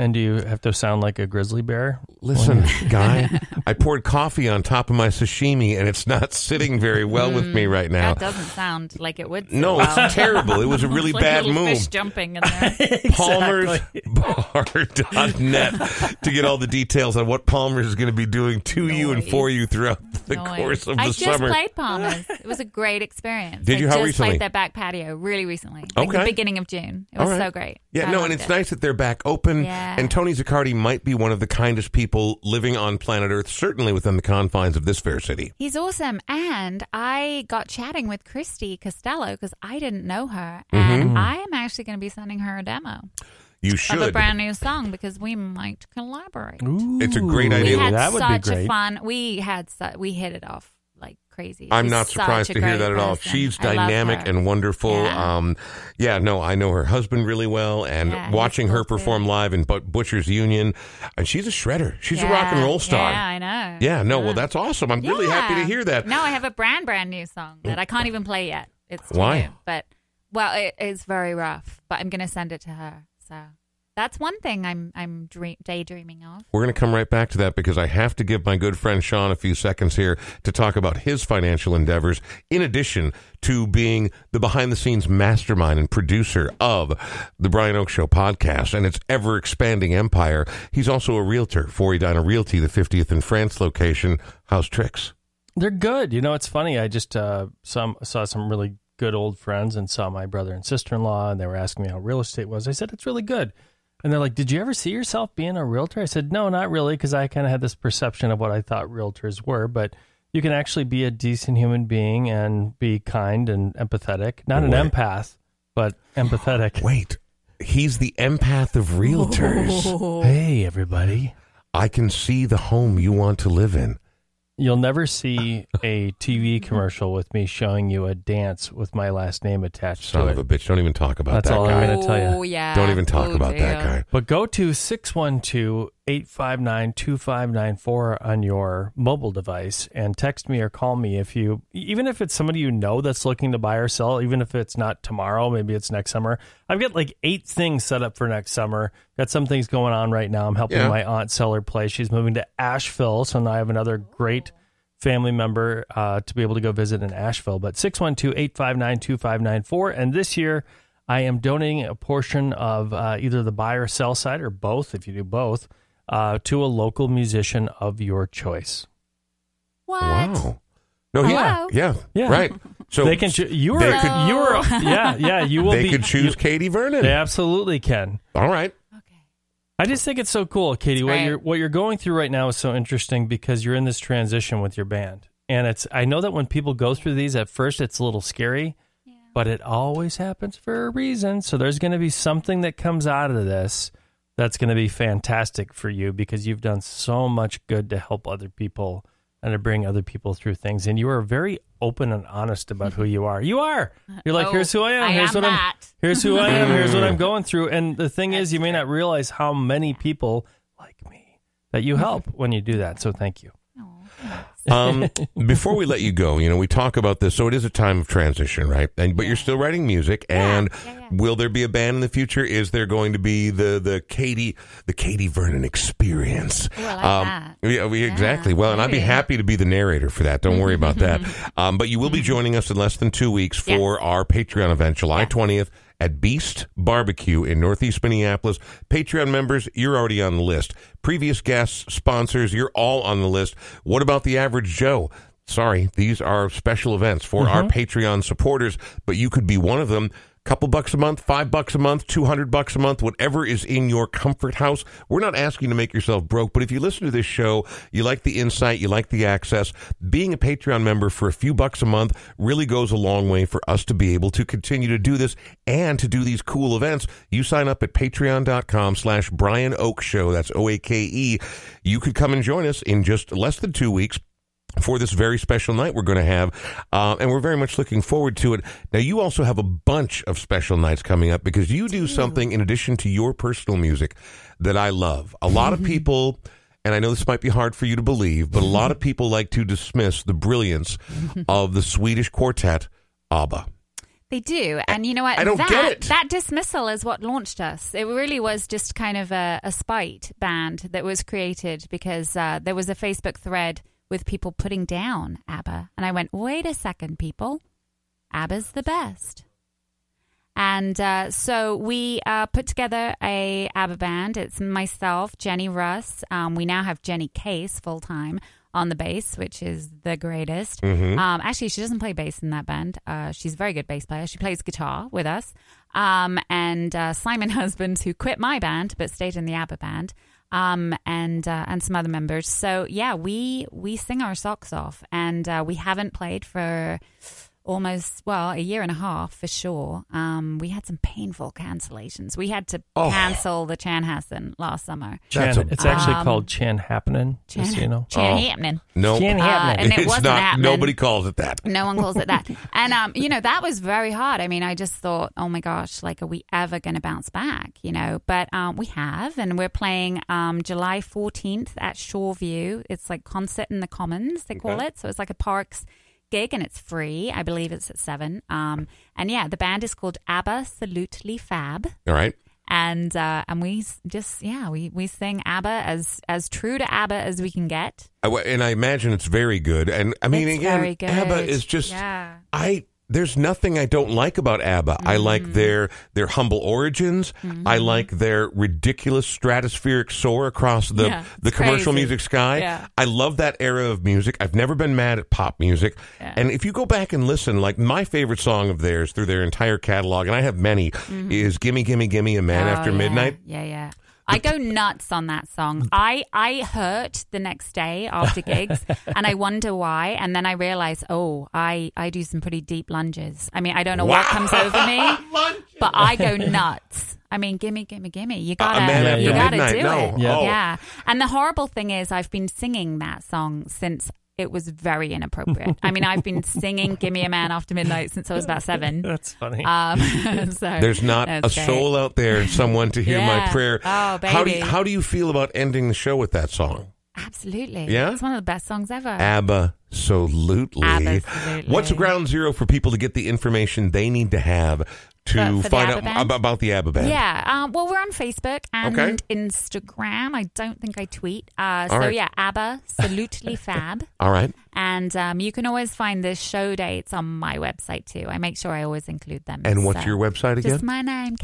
And do you have to sound like a grizzly bear? Listen, guy, I poured coffee on top of my sashimi, and it's not sitting very well with me hmm, right now. That doesn't sound like it would. No, well. it's terrible. It was a really Like bad move. Fish jumping in there. palmersbar.net to get all the details on what Palmer's is going to be doing to you and for you throughout the Noise. course of the I just played Palmer's. It was a great experience. Did you? I How just recently? played their back patio really recently. Like Okay. the beginning of June. It was right. so great. Yeah, I no, and it's it. nice that they're back open. Yeah. And Tony Zaccardi might be one of the kindest people living on planet Earth, certainly within the confines of this fair city. He's awesome. And I got chatting with Christy Costello because I didn't know her. Mm-hmm. And I am actually going to be sending her a demo You should. of a brand new song because we might collaborate. It's a great idea. We had that would such be a great. fun. We had su- we hit it off like crazy. I'm She's not surprised to hear that at all. person. She's dynamic and wonderful. Yeah. Um, yeah, no, I know her husband really well, and Yeah, watching her cool, too. perform live in Bu- Butcher's Union, and she's a shredder. She's a rock and roll star. Yeah, I know. Yeah, no, well, that's awesome. I'm really happy to hear that. No, I have a brand brand new song that I can't even play yet. It's Why? new, but well, it is very rough. But I'm going to send it to her. So that's one thing I'm I'm dream- daydreaming of. We're going to come right back to that because I have to give my good friend Sean a few seconds here to talk about his financial endeavors, in addition to being the behind the scenes mastermind and producer of the Brian Oake Show podcast and its ever expanding empire. He's also a realtor for Edina Realty, the 50th in France location. How's tricks? They're good. You know, it's funny. I just uh, some saw some really good old friends and saw my brother and sister in law, and they were asking me how real estate was. I said it's really good, and they're like, "Did you ever see yourself being a realtor?" I said, "No, not really," because I kind of had this perception of what I thought realtors were, but. You can actually be a decent human being and be kind and empathetic. Not an Wait. empath, but empathetic. Wait, he's the empath of realtors. Hey, everybody. I can see the home you want to live in. You'll never see a TV commercial with me showing you a dance with my last name attached Son to of a bitch. Don't even talk about That's that all. I'm gonna tell ya. Oh yeah. Don't even talk Oh, about that dear. guy. But go to 612 859 2594 on your mobile device and text me or call me if you, even if it's somebody you know that's looking to buy or sell, even if it's not tomorrow, maybe it's next summer. I've got like eight things set up for next summer. Got some things going on right now. I'm helping Yeah. my aunt sell her place. She's moving to Asheville. So now I have another great family member uh, to be able to go visit in Asheville. But 612 859 2594. And this year, I am donating a portion of uh, either the buy or sell side or both, if you do both, uh, to a local musician of your choice. What? Wow. No, yeah, Hello? yeah, Yeah. right. So they can. Cho- you are. they could- you are. Yeah, yeah. You will they be. could choose you- Katie Vernon. they absolutely can. All right. Okay. I just think it's so cool, Katie. It's What great. you're what you're going through right now is so interesting because you're in this transition with your band, and it's. I know that when people go through these at first, it's a little scary, but it always happens for a reason. So there's going to be something that comes out of this that's going to be fantastic for you because you've done so much good to help other people and to bring other people through things, and you are very open and honest about who mm-hmm. you are. You are. You're like, Oh, here's who oh, I am. I here's am what I'm. that. Here's who I am. Here's what I'm going through. And the thing is, you may not realize how many people like me that you mm-hmm. help when you do that. So thank you. Um, before we let you go, you know, we talk about this. So it is a time of transition, right? And but you're still writing music. And yeah, yeah. will there be a band in the future? Is there going to be the the Katie the Katie Vernon experience? Like um. Yeah, we, Yeah, exactly. Well, and I'd be happy to be the narrator for that. Don't worry about that. Um, but you will be joining us in less than two weeks for our Patreon event, July twentieth. At Beast Barbecue in Northeast Minneapolis. Patreon members, you're already on the list. Previous guests, sponsors, you're all on the list. What about the average Joe? Sorry, these are special events for our mm-hmm. Patreon supporters, but you could be one of them. Couple bucks a month, five bucks a month, two hundred bucks a month, whatever is in your comfort house. We're not asking to make yourself broke, but if you listen to this show, you like the insight, you like the access. Being a Patreon member for a few bucks a month really goes a long way for us to be able to continue to do this and to do these cool events. You sign up at patreon.com slash Brian Oake Show. That's O A K E. You could come and join us in just less than two weeks for this very special night we're going to have. Uh, and we're very much looking forward to it. Now, you also have a bunch of special nights coming up because you do something in addition to your personal music that I love. A lot of people. And I know this might be hard for you to believe, but a lot of people like to dismiss the brilliance of the Swedish quartet ABBA. They do, and you know what? I don't that, get it. That dismissal is what launched us. It really was just kind of a, a spite band that was created because uh, there was a Facebook thread with people putting down ABBA, and I went, "Wait a second, people, ABBA's the best." And uh, so we uh, put together a ABBA band. It's myself, Jenny Russ. Um, we now have Jenny Case full time on the bass, which is the greatest. Um, actually, she doesn't play bass in that band. Uh, she's a very good bass player. She plays guitar with us. Um, and uh, Simon Husbands, who quit my band but stayed in the ABBA band. Um, and uh, and some other members. So yeah, we we sing our socks off, and uh, we haven't played for almost well a year and a half for sure. Um, we had some painful cancellations. We had to Oh. cancel the Chanhassen last summer. Chan, a- it's actually Um, called Chan Happening, just you know. Chan Oh. happening. No, Chan Uh, Happening. and it it's wasn't not. happening. Nobody calls it that. No one calls it that. and um, you know, that was very hard. I mean, I just thought, oh my gosh, like, are we ever going to bounce back? You know, but um, we have, and we're playing um, July fourteenth at Shoreview. It's like concert in the Commons, they call Okay. it. So it's like a parks gig, and it's free. I believe it's at seven. Um, and yeah, the band is called ABBA Salutely Fab. All right. And uh, and we just yeah we, we sing ABBA as as true to ABBA as we can get. And I imagine it's very good. And I mean, It's again. ABBA is just. Yeah. I there's nothing I don't like about ABBA. I Mm-hmm. like their their humble origins. I like their ridiculous stratospheric soar across the Yeah, the commercial crazy. music sky. Yeah. I love that era of music. I've never been mad at pop music. Yeah. And if you go back and listen, like my favorite song of theirs through their entire catalog, and I have many, is "Gimme Gimme Gimme a Man Mm-hmm. Oh, After. Midnight." Yeah, yeah. I go nuts on that song. I I hurt the next day after gigs, and I wonder why. And then I realize, oh, I I do some pretty deep lunges. I mean, I don't know what comes over me, but I go nuts. I mean, gimme, gimme, gimme. You gotta, After you gotta Midnight, do no. it. Yeah. Yeah. And the horrible thing is, I've been singing that song since it was very inappropriate. I mean, I've been singing "Give Me a Man After Midnight" since I was about seven. That's funny. Um, so There's not a great. soul out there, someone to hear my prayer. Oh, How do you, how do you feel about ending the show with that song? Absolutely. Yeah? It's one of the best songs ever. Absolutely. Absolutely. What's ground zero for people to get the information they need to have to find out ab- about the ABBA band? Yeah. Um, well, we're on Facebook and Okay. Instagram. I don't think I tweet. Uh, so right. yeah, ABBA, Salutely Fab. All right. And um, you can always find the show dates on my website too. I make sure I always include them. And what's So, your website again? Just my name,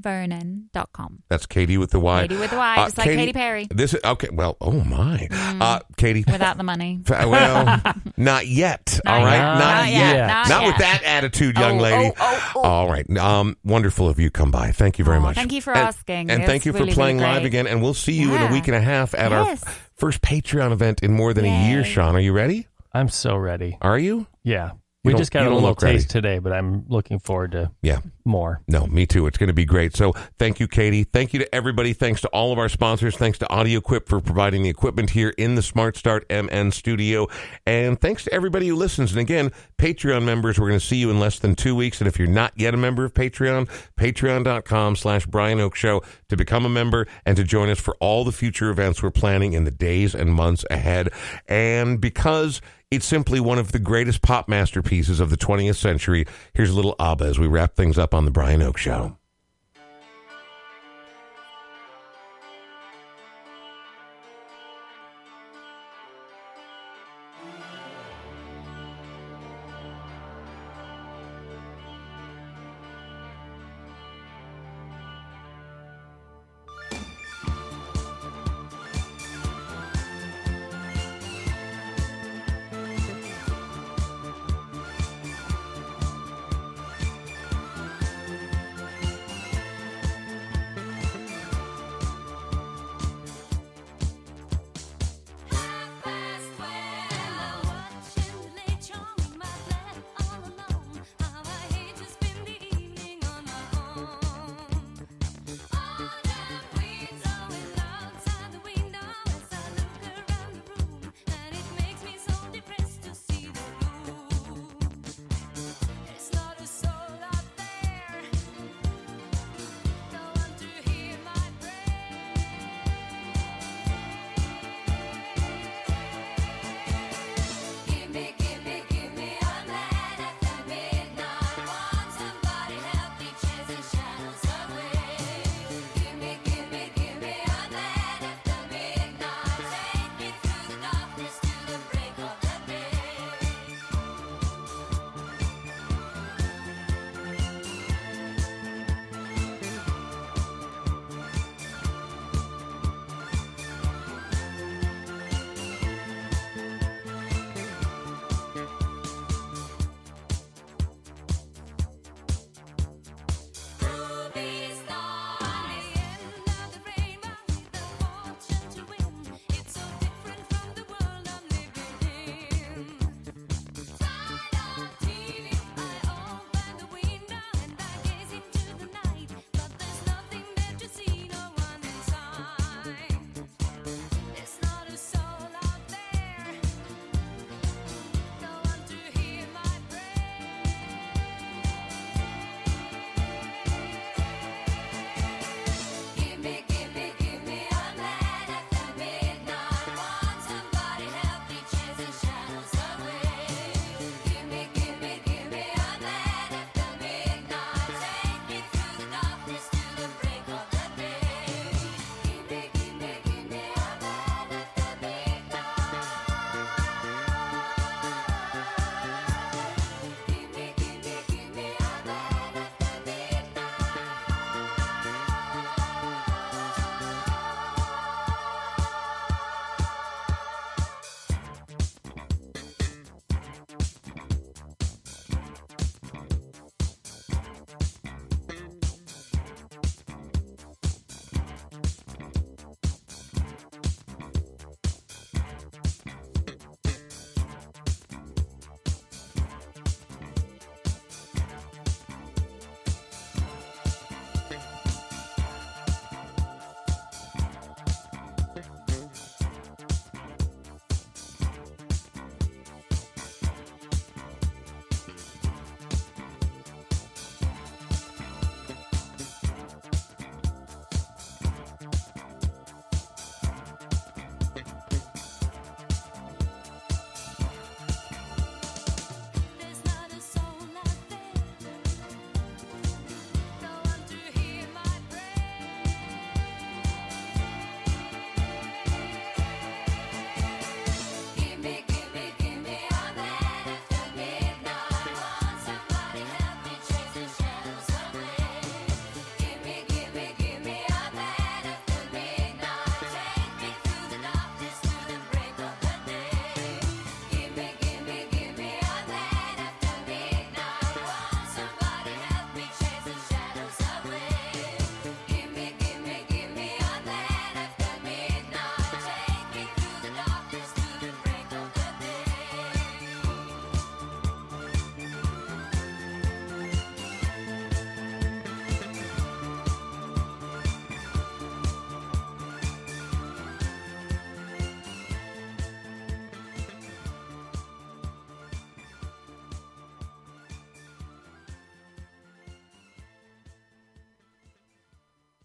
katievernon.com. That's Katie with the Y. Katie with the Y, Uh, just like Katy Perry. This is okay. Well, oh my, uh, Katie. Without the money. Well, not yet. Not all right, yet. not, Not yet. yet. Not Not with that attitude, young Oh, lady. oh, oh, oh. All right. Um, wonderful of you come by. Thank you very Oh, much. thank you for And- asking. And It's thank you for really, playing really live again. And we'll see you in a week and a half at Yes. our first Patreon event in more than a year. Sean, are you ready? I'm so ready. Are you? Yeah. You We just got a little look ready. taste today, but I'm looking forward to Yeah. more. No, me too. It's going to be great. So thank you, Katie. Thank you to everybody. Thanks to all of our sponsors. Thanks to AudioQuip for providing the equipment here in the Smart Start MN studio. And thanks to everybody who listens. And again, Patreon members, we're going to see you in less than two weeks. And if you're not yet a member of Patreon, patreon.com slash Brian Oake Show to become a member and to join us for all the future events we're planning in the days and months ahead. And because it's simply one of the greatest pop masterpieces of the 20th century. Here's a little ABBA as we wrap things up on The Brian Oake Show.